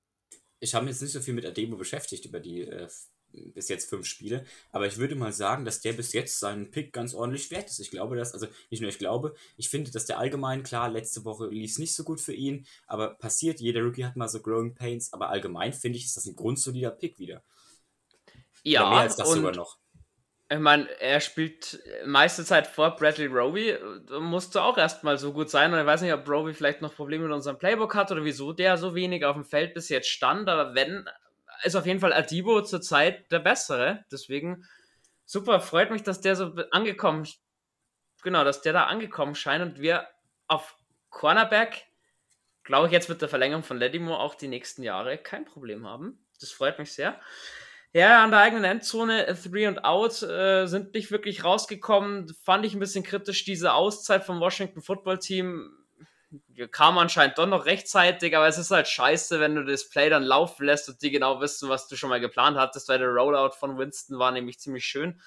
Ich habe mich jetzt nicht so viel mit Ademo beschäftigt über die äh, bis jetzt fünf Spiele. Aber ich würde mal sagen, dass der bis jetzt seinen Pick ganz ordentlich wert ist. Ich glaube, dass, also nicht nur ich glaube, ich finde, dass der allgemein, klar, letzte Woche lief es nicht so gut für ihn, aber passiert, jeder Rookie hat mal so Growing Pains, aber allgemein finde ich, ist das ein grundsolider Pick wieder. Ja, Oder mehr als das sogar noch. Ich meine, er spielt meiste Zeit vor Bradley Roby. Musste auch erstmal so gut sein. Und ich weiß nicht, ob Roby vielleicht noch Probleme mit unserem Playbook hat oder wieso der so wenig auf dem Feld bis jetzt stand. Aber wenn ist auf jeden Fall Adibo zurzeit der bessere. Deswegen super, freut mich, dass der so angekommen, genau, dass der da angekommen scheint und wir auf Cornerback, glaube ich, jetzt mit der Verlängerung von Ledimo auch die nächsten Jahre kein Problem haben. Das freut mich sehr. Ja, an der eigenen Endzone, Three und Out, äh, sind nicht wirklich rausgekommen. Fand ich ein bisschen kritisch, diese Auszeit vom Washington Football Team kam anscheinend doch noch rechtzeitig, aber es ist halt scheiße, wenn du das Play dann laufen lässt und die genau wissen, was du schon mal geplant hattest, weil der Rollout von Winston war nämlich ziemlich schön.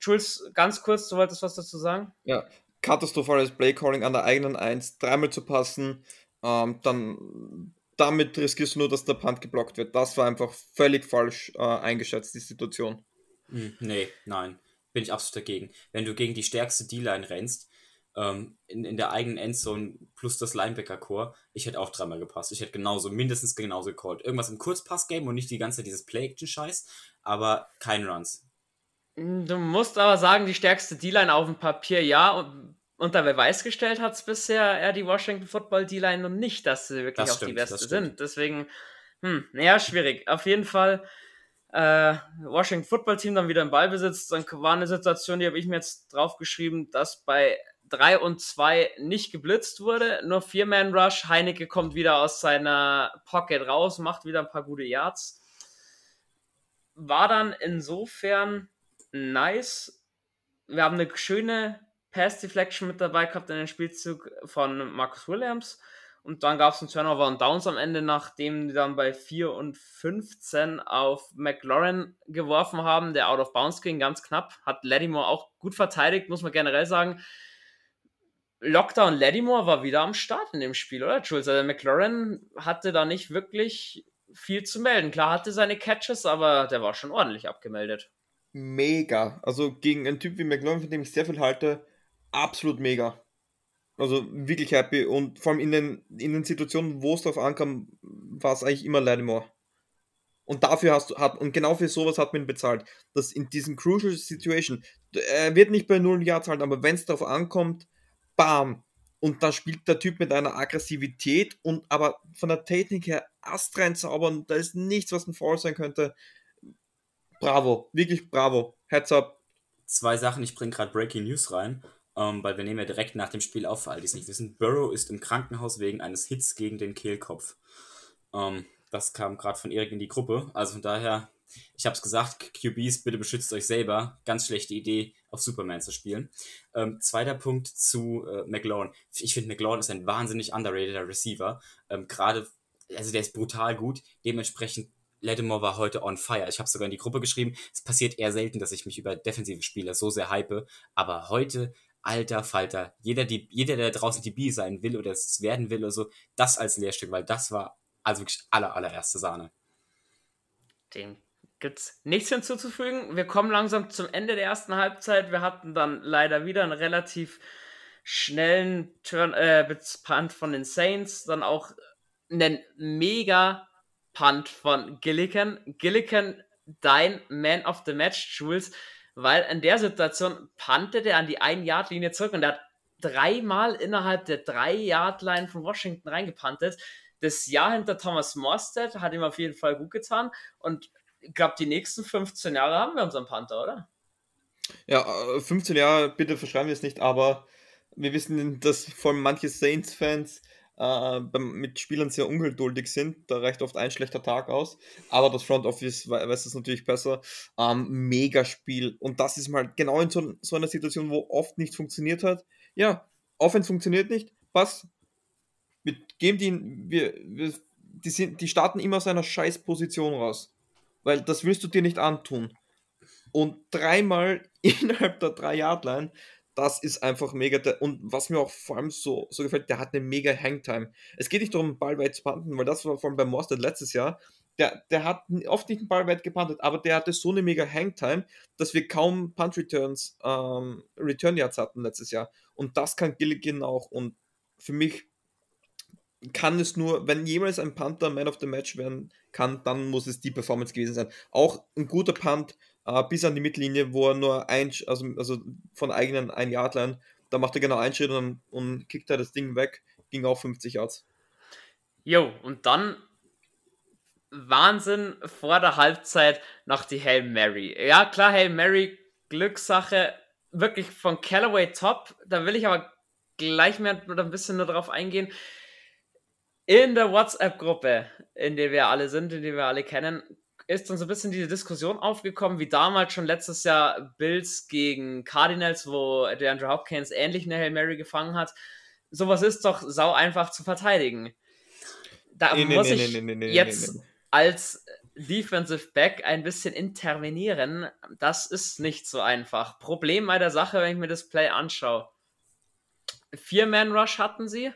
Jules, ganz kurz, du wolltest was dazu sagen? Ja, katastrophales Playcalling an der eigenen Eins, dreimal zu passen, ähm, dann damit riskierst du nur, dass der Punt geblockt wird. Das war einfach völlig falsch äh, eingeschätzt, die Situation. Hm, nee, nein. Bin ich absolut dagegen. Wenn du gegen die stärkste D-Line rennst, ähm, in, in der eigenen Endzone plus das Linebacker-Core, ich hätte auch dreimal gepasst. Ich hätte genauso, mindestens genauso gecallt. Irgendwas im Kurzpass-Game und nicht die ganze Zeit dieses Play-Action-Scheiß, aber kein Runs. Du musst aber sagen, die stärkste D-Line auf dem Papier, ja, und unter Beweis gestellt hat es bisher eher die Washington Football D-Line noch nicht, dass sie wirklich das auch stimmt, die Beste sind. Deswegen, hm, naja, schwierig. Auf jeden Fall, äh, Washington Football Team dann wieder im Ballbesitz. Dann war eine Situation, die habe ich mir jetzt draufgeschrieben, dass bei 3 und 2 nicht geblitzt wurde, nur 4-Man-Rush. Heinecke kommt wieder aus seiner Pocket raus, macht wieder ein paar gute Yards. War dann insofern nice. Wir haben eine schöne Pass Deflection mit dabei gehabt in den Spielzug von Marcus Williams. Und dann gab es einen Turnover und Downs am Ende, nachdem die dann bei 4 und 15 auf McLaurin geworfen haben, der out of bounds ging, ganz knapp. Hat Lattimore auch gut verteidigt, muss man generell sagen. Lockdown Lattimore war wieder am Start in dem Spiel, oder Jules? Also McLaurin hatte da nicht wirklich viel zu melden. Klar hatte seine Catches, aber der war schon ordentlich abgemeldet. Mega. Also gegen einen Typ wie McLaurin, von dem ich sehr viel halte, absolut mega. Also wirklich happy und vor allem in den, in den Situationen, wo es drauf ankam, war es eigentlich immer Lattimore. Und dafür hast du, hat, und genau für sowas hat man ihn bezahlt. Dass in diesen Crucial Situation, er wird nicht bei 0 Yards halten, aber wenn es darauf ankommt, bam. Und dann spielt der Typ mit einer Aggressivität und aber von der Technik her astrein zaubern, da ist nichts, was ein Foul sein könnte. Bravo, wirklich bravo. Heads up. Zwei Sachen, ich bringe gerade Breaking News rein ähm, weil wir nehmen ja direkt nach dem Spiel auf, für all die es nicht wissen. Burrow ist im Krankenhaus wegen eines Hits gegen den Kehlkopf. Ähm, das kam gerade von Erik in die Gruppe. Also von daher, ich habe es gesagt, QBs, bitte beschützt euch selber. Ganz schlechte Idee, auf Superman zu spielen. Ähm, zweiter Punkt zu äh, McLaurin. Ich finde, McLaurin ist ein wahnsinnig underrateder Receiver. Ähm, Gerade, also der ist brutal gut. Dementsprechend Lattimore war heute on fire. Ich habe sogar in die Gruppe geschrieben. Es passiert eher selten, dass ich mich über defensive Spieler so sehr hype. Aber heute alter Falter. Jeder, die, jeder, der draußen die B sein will oder es werden will oder so, das als Lehrstück, weil das war also wirklich aller, allererste Sahne. Dem gibt's nichts hinzuzufügen. Wir kommen langsam zum Ende der ersten Halbzeit. Wir hatten dann leider wieder einen relativ schnellen Turn, äh, Punt von den Saints, dann auch einen mega Punt von Gilligan. Gilligan, dein Man of the Match, Jules weil in der Situation pannte er an die 1-Yard-Linie zurück und er hat dreimal innerhalb der 3-Yard-Line von Washington reingepantet. Das Jahr hinter Thomas Morstead hat ihm auf jeden Fall gut getan und ich glaube, die nächsten 15 Jahre haben wir unseren Panther, oder? Ja, 15 äh, Jahre, bitte verschreiben wir es nicht, aber wir wissen, dass vor allem manche Saints-Fans äh, mit Spielern sehr ungeduldig sind. Da reicht oft ein schlechter Tag aus. Aber das Front Office weiß es natürlich besser. Ähm, Megaspiel. Und das ist mal genau in so, so, einer Situation, wo oft nicht funktioniert hat. Ja, Offense funktioniert nicht. Was? Wir geben die, wir, wir, die, sind, die starten immer aus einer scheiß Position raus. Weil das willst du dir nicht antun. Und dreimal innerhalb der 3-Yard-Line das ist einfach mega. Und was mir auch vor allem so, so gefällt, der hat eine mega Hangtime. Es geht nicht darum, Ball weit zu panten, weil das war vor allem bei Mostert letztes Jahr. Der, der hat oft nicht einen Ball weit gepantet, aber der hatte so eine mega Hangtime, dass wir kaum Punt Returns, ähm, Return Yards hatten letztes Jahr. Und das kann Gilligan auch. Und für mich kann es nur, wenn jemals ein Panther Man of the Match werden kann, dann muss es die Performance gewesen sein. Auch ein guter Punt äh, bis an die Mittellinie, wo er nur ein, also, also von eigenen ein Yard line, da macht er genau einen Schritt und, und kickt er das Ding weg, ging auch 50 Yards. Jo, und dann Wahnsinn vor der Halbzeit noch die Hail Mary. Ja, klar, Hail Mary, Glückssache, wirklich von Callaway top. Da will ich aber gleich mehr ein bisschen nur drauf eingehen. In der WhatsApp-Gruppe, in der wir alle sind, in der wir alle kennen, ist dann so ein bisschen diese Diskussion aufgekommen, wie damals schon letztes Jahr Bills gegen Cardinals, wo der Andrew Hopkins ähnlich eine Hail Mary gefangen hat. Sowas ist doch sau einfach zu verteidigen. Da nee, muss nee, ich nee, jetzt als Defensive Back ein bisschen intervenieren. Das ist nicht so einfach. Problem bei der Sache, wenn ich mir das Play anschaue. Vier-Man-Rush hatten sie.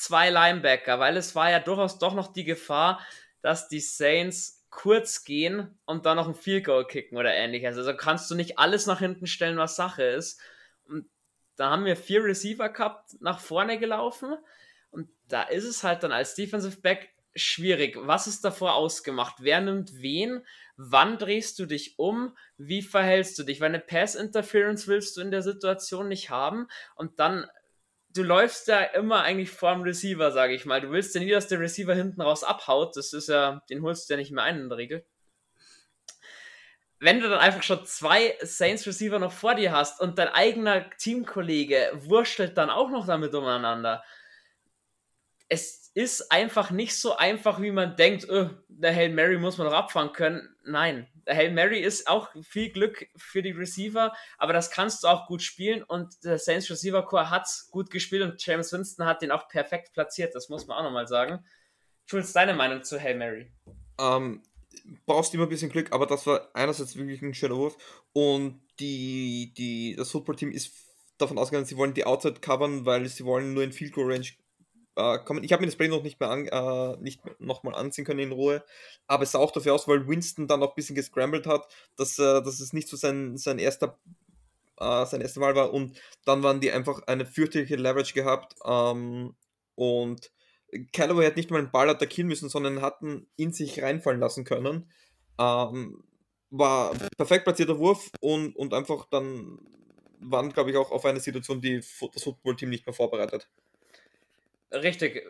zwei Linebacker, weil es war ja durchaus doch noch die Gefahr, dass die Saints kurz gehen und dann noch ein Field Goal kicken oder ähnliches. Also kannst du nicht alles nach hinten stellen, was Sache ist. Und da haben wir vier Receiver gehabt, nach vorne gelaufen. Und da ist es halt dann als Defensive Back schwierig. Was ist davor ausgemacht? Wer nimmt wen? Wann drehst du dich um? Wie verhältst du dich? Weil eine Pass Interference willst du in der Situation nicht haben. Und dann du läufst ja immer eigentlich vor dem Receiver, sage ich mal. Du willst ja nie, dass der Receiver hinten raus abhaut. Das ist ja, den holst du ja nicht mehr ein in der Regel. Wenn du dann einfach schon zwei Saints Receiver noch vor dir hast und dein eigener Teamkollege wurschtelt dann auch noch damit umeinander, es ist einfach nicht so einfach, wie man denkt, oh, der Hail Mary muss man doch abfangen können. Nein, der Hail Mary ist auch viel Glück für die Receiver, aber das kannst du auch gut spielen und der Saints Receiver Core hat gut gespielt und James Winston hat den auch perfekt platziert, das muss man auch nochmal sagen. Schulz, deine Meinung zu Hail Mary? Ähm, brauchst immer ein bisschen Glück, aber das war einerseits wirklich ein schöner Wurf und die, die, das Footballteam ist davon ausgegangen, sie wollen die Outside covern, weil sie wollen nur in Field Goal Range äh, kommen. Ich habe mir das Play noch nicht mehr an, äh, nicht nochmal ansehen können in Ruhe, aber es sah auch dafür aus, weil Winston dann auch ein bisschen gescrambled hat, dass, äh, dass es nicht so sein, sein erster äh, sein erstes Mal war und dann waren die einfach eine fürchterliche Leverage gehabt ähm, und Callaway hat nicht mal einen Ball attackieren müssen, sondern hatten in sich reinfallen lassen können. Ähm, war perfekt platzierter Wurf und, und einfach dann waren, glaube ich, auch auf eine Situation, die das Footballteam nicht mehr vorbereitet. Richtig.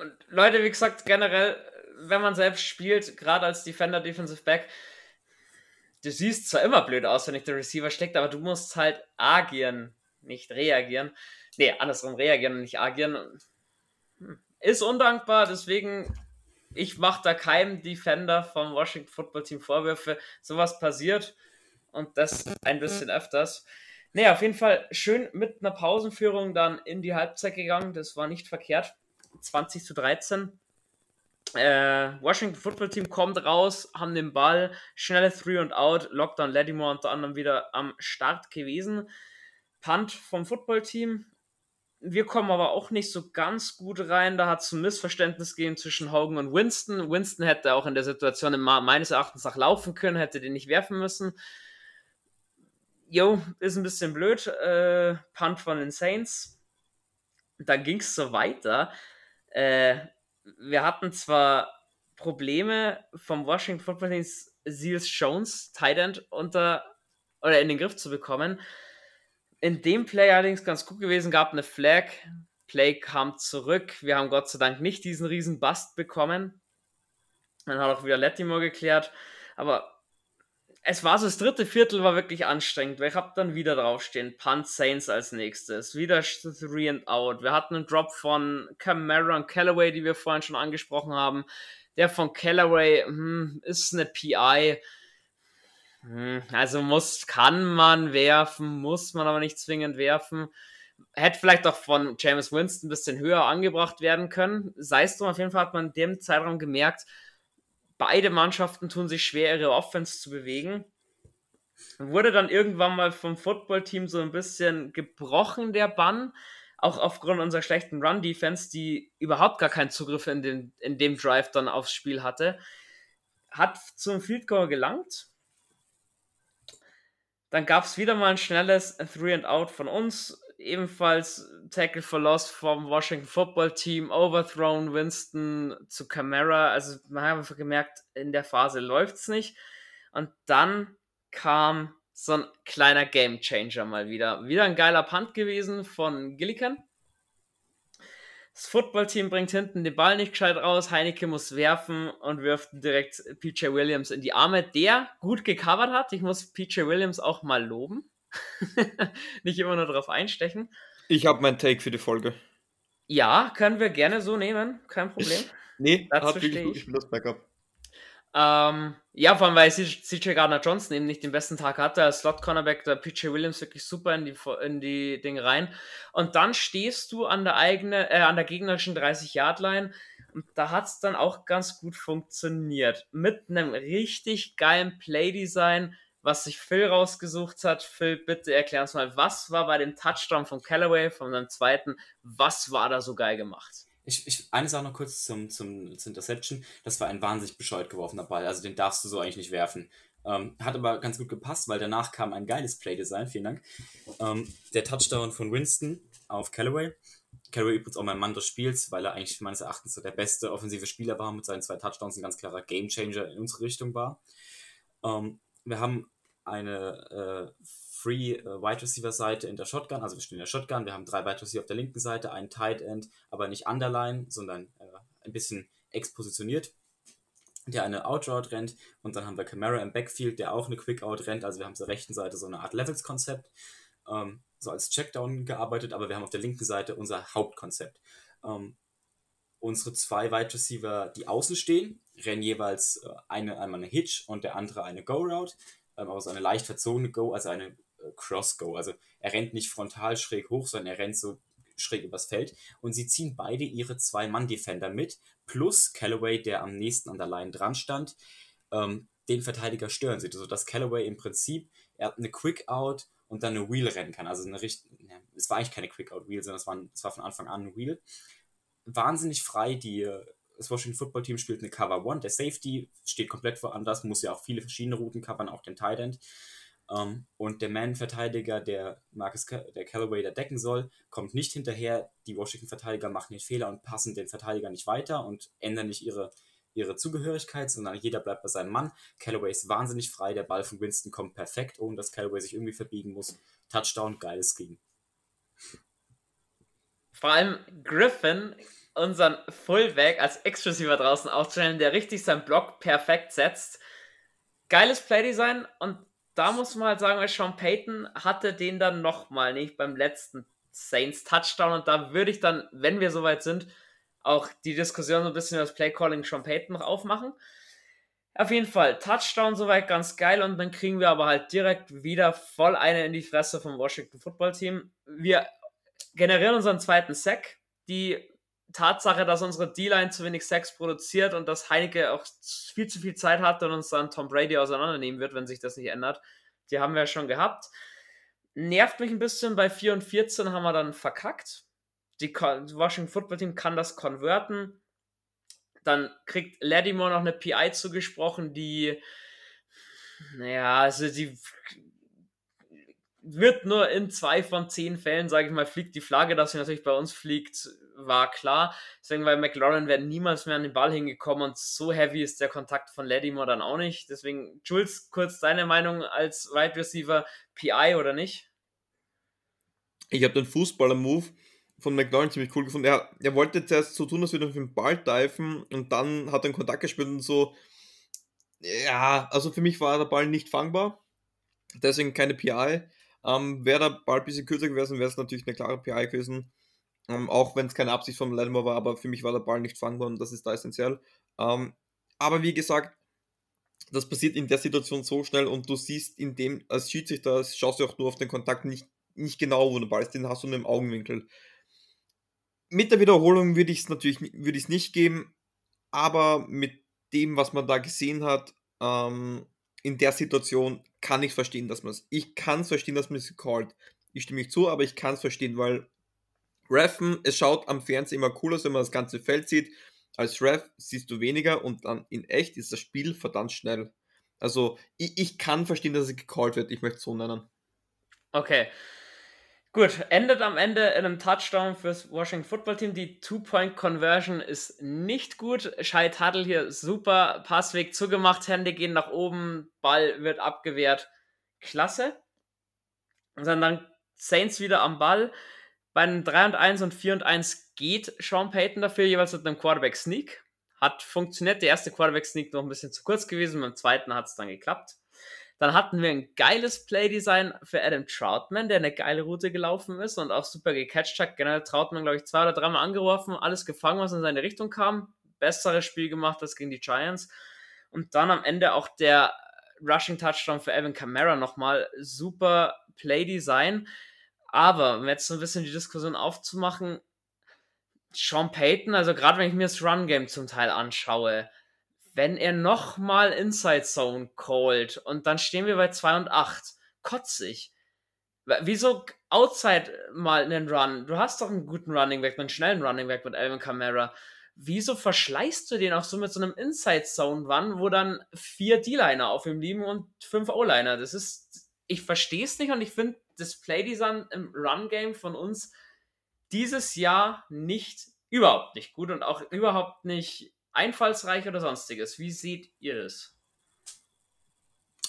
Und Leute, wie gesagt, generell, wenn man selbst spielt, gerade als Defender, Defensive Back, du siehst zwar immer blöd aus, wenn nicht der Receiver steckt, aber du musst halt agieren, nicht reagieren. Nee, andersrum reagieren und nicht agieren. Hm. Ist undankbar, deswegen, ich mache da keinem Defender vom Washington Football Team Vorwürfe. Sowas passiert und das ein bisschen öfters. Nee, auf jeden Fall schön mit einer Pausenführung dann in die Halbzeit gegangen. Das war nicht verkehrt. 20 zu 13. Äh, Washington Football Team kommt raus, haben den Ball, schnelle Three und Out, Lockdown Lattimore unter anderem wieder am Start gewesen. Punt vom Football Team. Wir kommen aber auch nicht so ganz gut rein. Da hat es ein Missverständnis gegeben zwischen Hogan und Winston. Winston hätte auch in der Situation meines Erachtens nach laufen können, hätte den nicht werfen müssen jo, ist ein bisschen blöd. Äh, Punt von den Saints. Dann ging es so weiter. Äh, wir hatten zwar Probleme vom Washington Football Team Seals Jones, Tight End, unter oder in den Griff zu bekommen. In dem Play allerdings ganz gut gewesen, gab eine Flag. Play kam zurück. Wir haben Gott sei Dank nicht diesen riesen Bust bekommen. Dann hat auch wieder Lettimore geklärt. Aber es war so, das dritte Viertel war wirklich anstrengend, weil ich habe dann wieder draufstehen, Punt Saints als nächstes, wieder Three and Out. Wir hatten einen Drop von Camara und Callaway, die wir vorhin schon angesprochen haben. Der von Callaway hm, ist eine PI. Hm, also muss, kann man werfen, muss man aber nicht zwingend werfen. Hätte vielleicht auch von James Winston ein bisschen höher angebracht werden können. Sei es drum, auf jeden Fall hat man in dem Zeitraum gemerkt, Beide Mannschaften tun sich schwer, ihre Offense zu bewegen. Wurde dann irgendwann mal vom Footballteam so ein bisschen gebrochen, der Bann. Auch aufgrund unserer schlechten Run-Defense, die überhaupt gar keinen Zugriff in, den, in dem Drive dann aufs Spiel hatte. Hat zum Field Goal gelangt. Dann gab es wieder mal ein schnelles Three and Out von uns ebenfalls Tackle for Loss vom Washington Football Team, overthrown Winston zu Camara. Also man hat einfach gemerkt, in der Phase läuft es nicht. Und dann kam so ein kleiner Game Changer mal wieder. Wieder ein geiler Punt gewesen von Gilligan. Das Footballteam bringt hinten den Ball nicht gescheit raus. Heineke muss werfen und wirft direkt PJ Williams in die Arme, der gut gecovert hat. Ich muss PJ Williams auch mal loben. Nicht immer nur darauf einstechen. Ich habe meinen Take für die Folge. Ja, können wir gerne so nehmen, kein Problem. nee, das hat wirklich gut gespielt, das Backup. Ähm, ja, vor allem, weil CJ Gardner Johnson eben nicht den besten Tag hatte. Als Slot Cornerback, der PJ Williams wirklich super in die, in die Dinge rein. Und dann stehst du an der eigenen, äh, an der gegnerischen 30-Yard-Line. Und da hat es dann auch ganz gut funktioniert. Mit einem richtig geilen Playdesign was sich Phil rausgesucht hat. Phil, bitte erklär uns mal, was war bei dem Touchdown von Callaway, von seinem zweiten, was war da so geil gemacht? Ich, ich, eine Sache noch kurz zum, zum, zum Interception. Das war ein wahnsinnig bescheuert geworfener Ball. Also den darfst du so eigentlich nicht werfen. Ähm, hat aber ganz gut gepasst, weil danach kam ein geiles Playdesign. Vielen Dank. Ähm, der Touchdown von Winston auf Callaway. Callaway übrigens auch mein Mann des Spiels, weil er eigentlich meines Erachtens so der beste offensive Spieler war mit seinen zwei Touchdowns, ein ganz klarer Gamechanger in unsere Richtung war. Ähm, wir haben eine äh, Free äh, Wide Receiver Seite in der Shotgun, also wir stehen in der Shotgun, wir haben drei Wide Receiver auf der linken Seite, einen Tight End, aber nicht underline, sondern äh, ein bisschen expositioniert, der eine Outroute rennt. Und dann haben wir Camara im Backfield, der auch eine Quick Out rennt, also wir haben der rechten Seite so eine Art Levels Konzept, ähm, so als Checkdown gearbeitet, aber wir haben auf der linken Seite unser Hauptkonzept. Ähm, unsere zwei Wide Receiver, die außen stehen, rennen jeweils äh, eine, einmal eine Hitch und der andere eine Go-Route, ähm, aber so eine leicht verzogene Go, also eine äh, Cross-Go. Also er rennt nicht frontal schräg hoch, sondern er rennt so schräg übers Feld. Und sie ziehen beide ihre zwei Mann-Defender mit, plus Callaway, der am nächsten an der Line dran stand, ähm, den Verteidiger stören sie, sodass Callaway im Prinzip, er hat eine Quick-Out und dann eine Wheel rennen kann. Also eine richtig, ja, es war eigentlich keine Quick-Out-Wheel, sondern es war, es war von Anfang an eine Wheel. Wahnsinnig frei, die, das Washington Football Team spielt eine Cover One. Der Safety steht komplett woanders, muss ja auch viele verschiedene Routen covern, auch den Tight End. Um, ähm, und der Man-Verteidiger, der Marcus der Callaway da decken soll, kommt nicht hinterher. Die Washington-Verteidiger machen den Fehler und passen den Verteidiger nicht weiter und ändern nicht ihre, ihre Zugehörigkeit, sondern jeder bleibt bei seinem Mann. Callaway ist wahnsinnig frei, der Ball von Winston kommt perfekt, ohne dass Callaway sich irgendwie verbiegen muss. Touchdown, geiles Scheme. Vor allem Griffin, unseren Fullback als Exklusiver draußen aufzustellen, der richtig seinen Block perfekt setzt. Geiles Playdesign und da muss man halt sagen, weil Sean Payton hatte den dann nochmal nicht beim letzten Saints Touchdown und da würde ich dann, wenn wir soweit sind, auch die Diskussion so ein bisschen über das Playcalling Sean Payton noch aufmachen. Auf jeden Fall, Touchdown soweit ganz geil und dann kriegen wir aber halt direkt wieder voll eine in die Fresse vom Washington Football Team. Wir generieren unseren zweiten Sack. Die Tatsache, dass unsere D-Line zu wenig Sacks produziert und dass Heineke auch viel zu viel Zeit hat und uns dann Tom Brady auseinandernehmen wird, wenn sich das nicht ändert, die haben wir ja schon gehabt. Nervt mich ein bisschen, bei 4 und 14 haben wir dann verkackt. Die Washington Football Team kann das konverten. Dann kriegt Lattimore noch eine PI zugesprochen, die, naja, also die wird nur in zwei von zehn Fällen, sage ich mal, fliegt die Flagge, dass sie natürlich bei uns fliegt, war klar. Deswegen, weil McLaurin wäre niemals mehr an den Ball hingekommen und so heavy ist der Kontakt von Lattimore dann auch nicht. Deswegen, Jules, kurz deine Meinung als Wide Receiver, PI oder nicht? Ich habe den Fußballer-Move von McLaurin ziemlich cool gefunden. Er, er wollte zuerst so tun, würde er auf den Ball diven und dann hat er einen Kontakt gespielt und so. Ja, also für mich war der Ball nicht fangbar. Deswegen keine PI. Ähm, wäre der Ball ein bisschen kürzer gewesen, wäre es natürlich eine klare PI gewesen. Ähm, auch wenn es keine Absicht von Lattimore war, aber für mich war der Ball nicht fangbar und das ist da essentiell. Ähm, aber wie gesagt, das passiert in der Situation so schnell und du siehst in dem, als Schiedsrichter, schaust du auch nur auf den Kontakt nicht, nicht genau, wo der Ball ist, den hast du nur im Augenwinkel. Mit der Wiederholung würde ich es natürlich würde ich's nicht geben, aber mit dem, was man da gesehen hat, ähm, in der Situation kann ich verstehen, dass man es. Ich kann es verstehen, dass man es callt. Ich stimme mich zu, aber ich kann es verstehen, weil Reffen, es schaut am Fernsehen immer cool aus, wenn man das ganze Feld sieht. Als Ref siehst du weniger und dann in echt ist das Spiel verdammt schnell. Also ich, ich kann verstehen, dass es gecallt wird. Ich möchte es so nennen. Okay. Gut, endet am Ende in einem Touchdown fürs Washington Football Team. Die Two-Point-Conversion ist nicht gut. Shai Tuttle hier super Passweg zugemacht, Hände gehen nach oben, Ball wird abgewehrt. Klasse. Und dann Saints wieder am Ball. Bei einem 3 und 1 und 4 und 1 geht Sean Payton dafür, jeweils mit einem Quarterback Sneak. Hat funktioniert. Der erste Quarterback Sneak noch ein bisschen zu kurz gewesen, beim zweiten hat es dann geklappt. Dann hatten wir ein geiles Playdesign für Adam Troutman, der eine geile Route gelaufen ist und auch super gecatcht hat. Generell Troutman, glaube ich, zwei oder dreimal angeworfen, alles gefangen, was in seine Richtung kam. Besseres Spiel gemacht als gegen die Giants. Und dann am Ende auch der Rushing Touchdown für Evan Kamara nochmal. Super Playdesign. Aber, um jetzt so ein bisschen die Diskussion aufzumachen, Sean Payton, also gerade wenn ich mir das Run-Game zum Teil anschaue, wenn er nochmal Inside Zone callt und dann stehen wir bei 2 und 8, kotzig. Wieso Outside mal einen Run? Du hast doch einen guten Running Back, einen schnellen Running Back mit Alvin Kamara. Wieso verschleißt du den auch so mit so einem Inside Zone Run, wo dann vier D-Liner auf ihm liegen und fünf O-Liner? Das ist, ich verstehe es nicht und ich finde das Playdesign im Run Game von uns dieses Jahr nicht überhaupt nicht gut und auch überhaupt nicht einfallsreich oder sonstiges. Wie seht ihr das?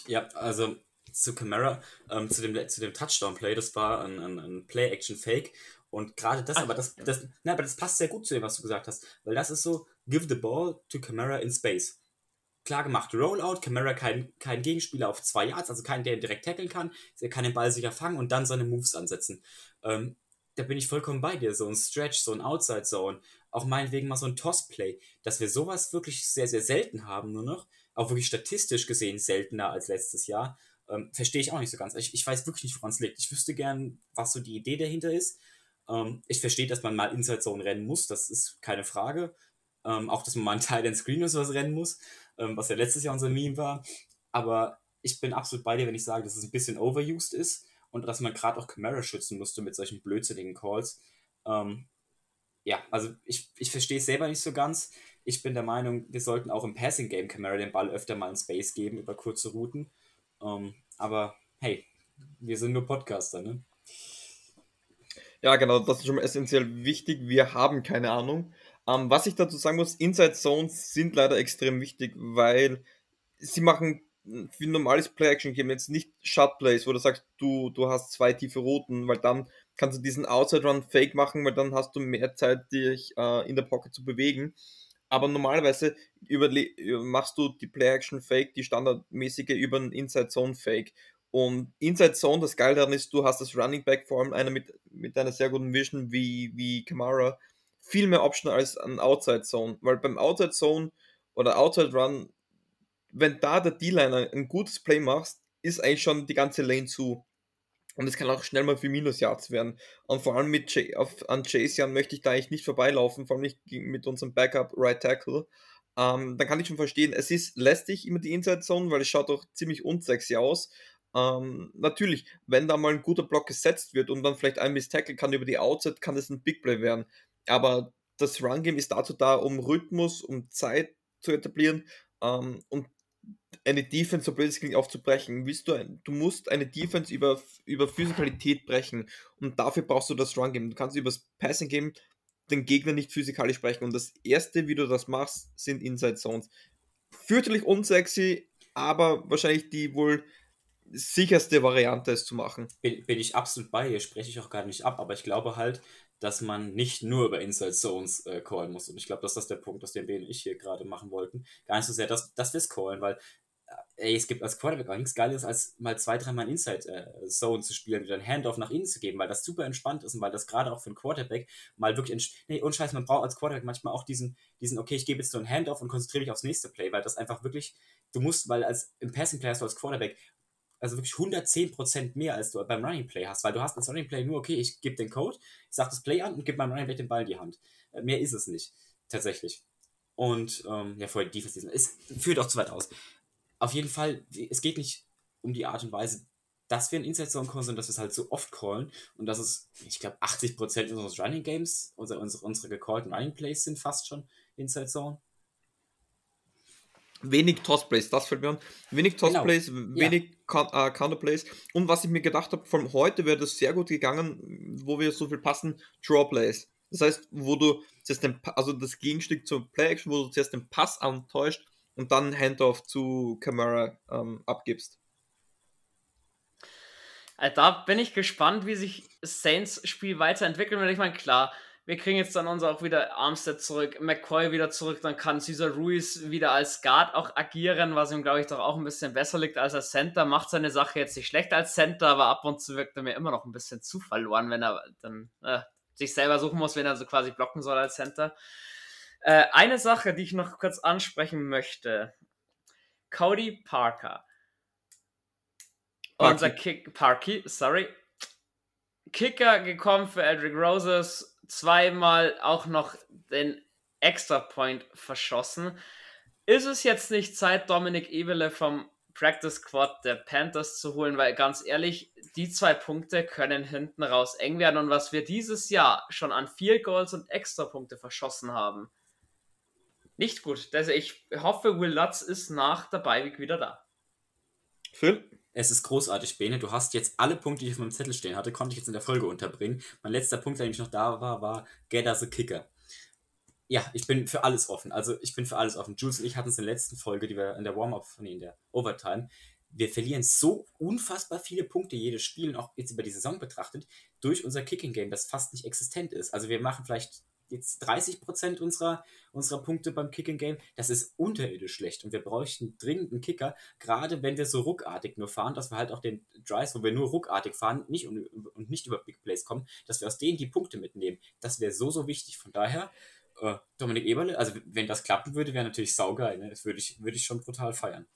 Ja, also zu Camara, ähm, zu dem, zu dem Touchdown-Play, das war ein, ein, ein Play-Action-Fake. Und gerade das, Ach, aber das, das, na, aber das passt sehr gut zu dem, was du gesagt hast. Weil das ist so, give the ball to Camara in space. Klar gemacht, Rollout, Camara kein, kein Gegenspieler auf zwei Yards, also keinen, der ihn direkt tackeln kann. Er kann den Ball sicher fangen und dann seine Moves ansetzen. Ähm, da bin ich vollkommen bei dir. So ein Stretch, so ein Outside Zone, auch meinetwegen mal so ein Toss-Play. Dass wir sowas wirklich sehr, sehr selten haben, nur noch. Auch wirklich statistisch gesehen seltener als letztes Jahr. Ähm, verstehe ich auch nicht so ganz. Ich, ich weiß wirklich nicht, woran es liegt. Ich wüsste gern, was so die Idee dahinter ist. Ähm, ich verstehe, dass man mal Inside Zone rennen muss, das ist keine Frage. Ähm, auch, dass man mal einen Teil in Screen oder sowas rennen muss, ähm, was ja letztes Jahr unser Meme war. Aber ich bin absolut bei dir, wenn ich sage, dass es ein bisschen overused ist und dass man gerade auch Camara schützen musste mit solchen blödsinnigen Calls. Ähm, ja, also ich, ich verstehe es selber nicht so ganz. Ich bin der Meinung, wir sollten auch im Passing Game Camara den Ball öfter mal in Space geben über kurze Routen. Ähm, aber hey, wir sind nur Podcaster, ne? Ja, genau, das ist schon mal essentiell wichtig. Wir haben keine Ahnung. Ähm, was ich dazu sagen muss, Inside Zones sind leider extrem wichtig, weil sie machen für ein normales Play-Action-Game jetzt nicht Shot-Plays, wo du sagst, du, du hast zwei tiefe Routen, weil dann kannst du diesen Outside-Run fake machen, weil dann hast du mehr Zeit, dich äh, in der Pocket zu bewegen. Aber normalerweise machst du die Play-Action-Fake, die standardmäßige, über einen Inside-Zone-Fake. Und Inside Zone, das Geile daran ist, du hast das Running Back, vor allem einer mit, mit einer sehr guten Vision wie, wie Kamara, viel mehr Option als an Outside Zone. Weil beim Outside Zone oder Outside Run, wenn da der D-Liner ein gutes Play macht, ist eigentlich schon die ganze Lane zu. Und es kann auch schnell mal für Minus-Yards werden. Und vor allem mit J auf, an Chase Young möchte ich da eigentlich nicht vorbeilaufen, vor allem nicht mit unserem Backup Right Tackle. Ähm, dann kann ich schon verstehen, es ist lästig immer die Inside Zone, weil es schaut doch ziemlich unsexy aus. Ähm, natürlich, wenn da mal ein guter Block gesetzt wird und dann vielleicht ein Miss Tackle kann über die Outside, kann das ein Big Play werden. Aber das Run Game ist dazu da, um Rhythmus, um Zeit zu etablieren ähm, und eine Defense so blöd es klingt aufzubrechen. Willst du, du musst eine Defense über, über Physikalität brechen und dafür brauchst du das Run Game. Du kannst über das Passing Game den Gegner nicht physikalisch brechen und das erste, wie du das machst, sind Inside Zones. Fürchterlich unsexy, aber wahrscheinlich die wohl sicherste Variante, es zu machen. Bin, bin ich absolut bei dir, spreche ich auch gar nicht ab, aber ich glaube halt, dass man nicht nur über Inside Zones äh, callen muss. Und ich glaube, dass das der Punkt, aus dem Ben und ich hier gerade machen wollten. Gar nicht so sehr, dass, dass wir es callen, weil äh, ey, es gibt als Quarterback auch nichts Geiles, als mal zwei, dreimal Inside äh, Zone zu spielen, wieder ein Handoff nach innen zu geben, weil das super entspannt ist und weil das gerade auch für einen Quarterback mal wirklich, nee, und scheiße, man braucht als Quarterback manchmal auch diesen, diesen, okay, ich gebe jetzt so ein Handoff und konzentriere mich aufs nächste Play, weil das einfach wirklich, du musst, weil als im Passing Play hast du als Quarterback also wirklich 110% mehr, als du beim Running Play hast, weil du hast als Running Play nur, okay, ich gebe den Code, ich sage das Play an und gebe meinem Running Back den Ball in die Hand. Äh, mehr ist es nicht, tatsächlich. Und ähm, ja, vorher Defense, es führt auch zu weit aus. Auf jeden Fall, es geht nicht um die Art und Weise, dass wir in Inside Zone kommen, sondern dass wir es halt so oft callen und dass es, ich glaube, 80% unseres Running Games, unsere, unsere, unsere gecallten Running Plays sind fast schon Inside Zone. Wenig Tossplays, das fällt mir an. Wenig Tossplays, genau. wenig ja. äh, Counterplays. Und was ich mir gedacht habe, von heute wäre das sehr gut gegangen, wo wir so viel passen, Drawplays. Das heißt, wo du zuerst den, also das Gegenstück zur Play-Action, wo du zuerst den Pass antäuscht und dann Handoff zu Camara ähm, abgibst. Äh, da bin ich gespannt, wie sich Saints Spiel weiterentwickeln wird. Ich meine, klar, wir kriegen jetzt dann unser auch wieder Armstead zurück, McCoy wieder zurück, dann kann Cesar Ruiz wieder als Guard auch agieren, was ihm, glaube ich, doch auch ein bisschen besser liegt als als Center. Macht seine Sache jetzt nicht schlecht als Center, aber ab und zu wirkt er mir immer noch ein bisschen zu verloren, wenn er dann äh, sich selber suchen muss, wenn er so quasi blocken soll als Center. Äh, eine Sache, die ich noch kurz ansprechen möchte. Cody Parker. Parky. Unser Kick, Parky, sorry. Kicker gekommen für Edric Roses, zweimal auch noch den Extra Point verschossen. ist es jetzt nicht Zeit, Dominik Ebele vom Practice Squad der Panthers zu holen, weil ganz ehrlich, die zwei Punkte können hinten raus eng werden und was wir dieses Jahr schon an Field Goals und Extrapunkte verschossen haben, nicht gut. Also ich hoffe, Will Lutz ist nach der Beiweg wieder da. Phil? Es ist großartig, Bene. Du hast jetzt alle Punkte, die ich auf meinem Zettel stehen hatte, konnte ich jetzt in der Folge unterbringen. Mein letzter Punkt, der nämlich noch da war, war Get as a Kicker. Ja, ich bin für alles offen. Also ich bin für alles offen. Jules und ich hatten es in der letzten Folge, die wir in der Warm-Up, nee, in der Overtime, wir verlieren so unfassbar viele Punkte jedes Spiel, und auch jetzt über die Saison betrachtet, durch unser Kicking-Game, das fast nicht existent ist. Also wir machen vielleicht jetzt 30% unserer, unserer Punkte beim Kicking Game. Das ist unterirdisch schlecht und wir bräuchten dringend einen Kicker, gerade wenn wir so ruckartig nur fahren, dass wir halt auch den Drives, wo wir nur ruckartig fahren nicht und, und nicht über Big Plays kommen, dass wir aus denen die Punkte mitnehmen. Das wäre so, so wichtig. Von daher, äh, Dominik Eberle, also wenn das klappen würde, wäre natürlich saugeil. Ne? Das würde ich, würde ich schon brutal feiern.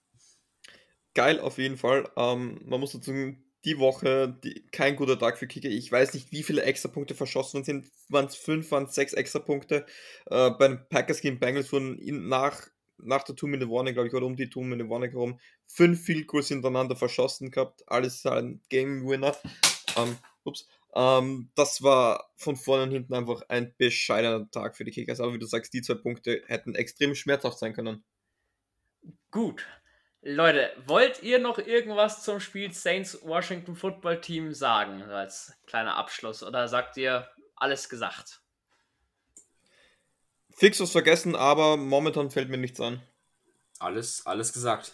Geil auf jeden Fall. Ähm, man muss dazu die Woche die, kein guter Tag für Kicker. Ich weiß nicht, wie viele Extrapunkte verschossen sind. Waren es fünf, waren es sechs Extrapunkte. Äh, bei den Packers gegen Bengals wurden in, nach, nach der Two-Minute Warning, glaube ich, oder um die Two-Minute Warning herum, fünf Field Goals hintereinander verschossen gehabt. Alles ein Game-Winner. Ähm, ups. Ähm, das war von vorne und hinten einfach ein bescheidener Tag für die Kickers. Aber wie du sagst, die zwei Punkte hätten extrem schmerzhaft sein können. Gut, Leute, wollt ihr noch irgendwas zum Spiel Saints Washington Football Team sagen, als kleiner Abschluss? Oder sagt ihr alles gesagt? Fix was vergessen, aber momentan fällt mir nichts an. Alles, alles gesagt.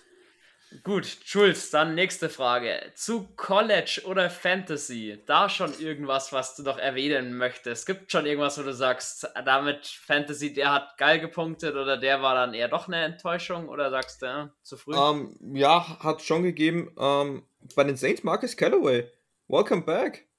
Gut, Jules, dann nächste Frage. Zu College oder Fantasy? Da schon irgendwas, was du noch erwähnen möchtest? Gibt schon irgendwas, wo du sagst, damit Fantasy, der hat geil gepunktet oder der war dann eher doch eine Enttäuschung oder sagst du, ja, zu früh? Um, ähm, ja, hat schon gegeben. Um, ähm, bei den Saints Marcus Callaway. Welcome back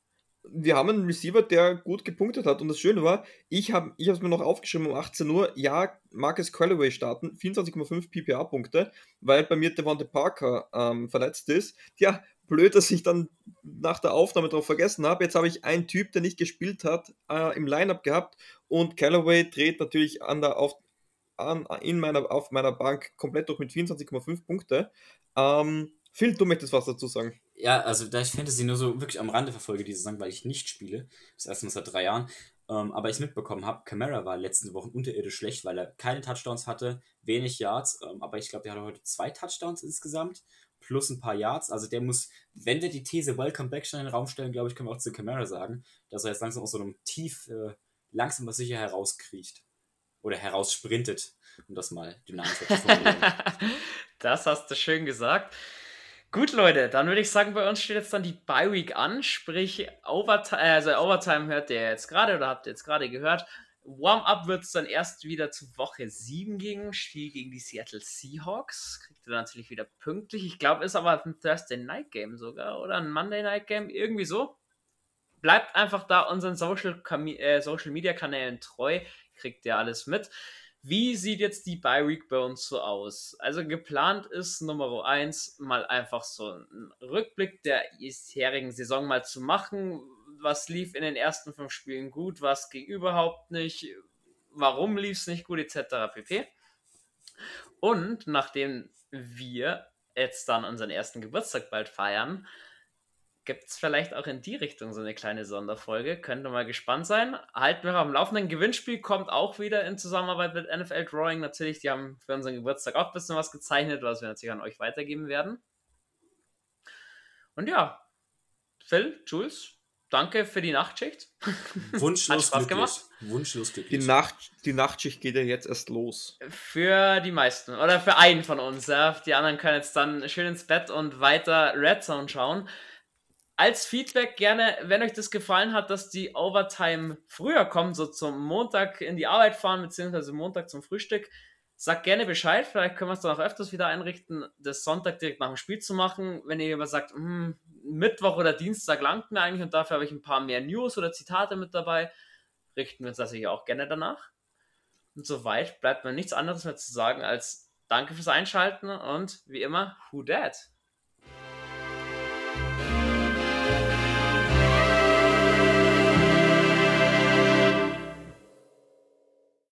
wir haben einen Receiver, der gut gepunktet hat. Und das Schöne war, ich habe es mir noch aufgeschrieben um 18 Uhr, ja, Marcus Callaway starten, 24,5 PPA-Punkte, weil bei mir Devonte Parker ähm, verletzt ist. Ja, blöd, dass ich dann nach der Aufnahme darauf vergessen habe. Jetzt habe ich einen Typ, der nicht gespielt hat, äh, im Lineup gehabt und Callaway dreht natürlich an der, auf, an, in meiner, auf meiner Bank komplett durch mit 24,5 Punkte. Ähm, Phil, du möchtest was dazu sagen. Ja, also da ich Fantasy nur so wirklich am Rande verfolge diese Saison, weil ich nicht spiele, das erste Mal seit drei Jahren, ähm, aber ich mitbekommen habe, Camara war letzte Woche unterirdisch schlecht, weil er keine Touchdowns hatte, wenig Yards, ähm, aber ich glaube, der hatte heute zwei Touchdowns insgesamt, plus ein paar Yards. Also der muss, wenn wir die These Welcome Back schon in den Raum stellen, glaube ich, können wir auch zu Camara sagen, dass er jetzt langsam aus so einem Tief äh, langsam aber sicher herauskriecht. Oder heraussprintet, um das mal dynamisch zu formulieren. das hast du schön gesagt. Gut, Leute, dann würde ich sagen, bei uns steht jetzt dann die Bye Week an, sprich Overtime, also Overtime hört ihr jetzt gerade oder habt ihr jetzt gerade gehört. Warm-up wird es dann erst wieder zu Woche 7 gegen, Spiel gegen die Seattle Seahawks. Kriegt ihr natürlich wieder pünktlich. Ich glaube, ist aber ein Thursday Night Game sogar oder ein Monday Night Game, irgendwie so. Bleibt einfach da unseren Social, äh, Social Media Kanälen treu, kriegt ihr alles mit. Wie sieht jetzt die Bye Week bei uns so aus? Also geplant ist Nummer 1 mal einfach so ein Rückblick der bisherigen Saison mal zu machen. Was lief in den ersten fünf Spielen gut, was ging überhaupt nicht, warum lief es nicht gut, etc. pp. Und nachdem wir jetzt dann unseren ersten Geburtstag bald feiern, gibt es vielleicht auch in die Richtung so eine kleine Sonderfolge. Könnte mal gespannt sein. Halten wir am Laufenden. Gewinnspiel kommt auch wieder in Zusammenarbeit mit NFL Drawing. Natürlich, die haben für unseren Geburtstag auch ein bisschen was gezeichnet, was wir natürlich an euch weitergeben werden. Und ja, Phil, Jules, danke für die Nachtschicht. Wunschlos Hat Spaß gemacht. Wunschlos glücklich. Die, Nacht, die Nachtschicht geht ja jetzt erst los. Für die meisten oder für einen von uns. Ja. Die anderen können jetzt dann schön ins Bett und weiter Red Zone schauen als Feedback gerne, wenn euch das gefallen hat, dass die Overtime früher kommt, so zum Montag in die Arbeit fahren, beziehungsweise Montag zum Frühstück, sagt gerne Bescheid. Vielleicht können wir es dann auch öfters wieder einrichten, das Sonntag direkt nach dem Spiel zu machen. Wenn ihr aber sagt, hm, Mittwoch oder Dienstag langt mir eigentlich und dafür habe ich ein paar mehr News oder Zitate mit dabei, richten wir uns natürlich auch gerne danach. Und soweit bleibt mir nichts anderes mehr zu sagen als Danke fürs Einschalten und wie immer, who dat?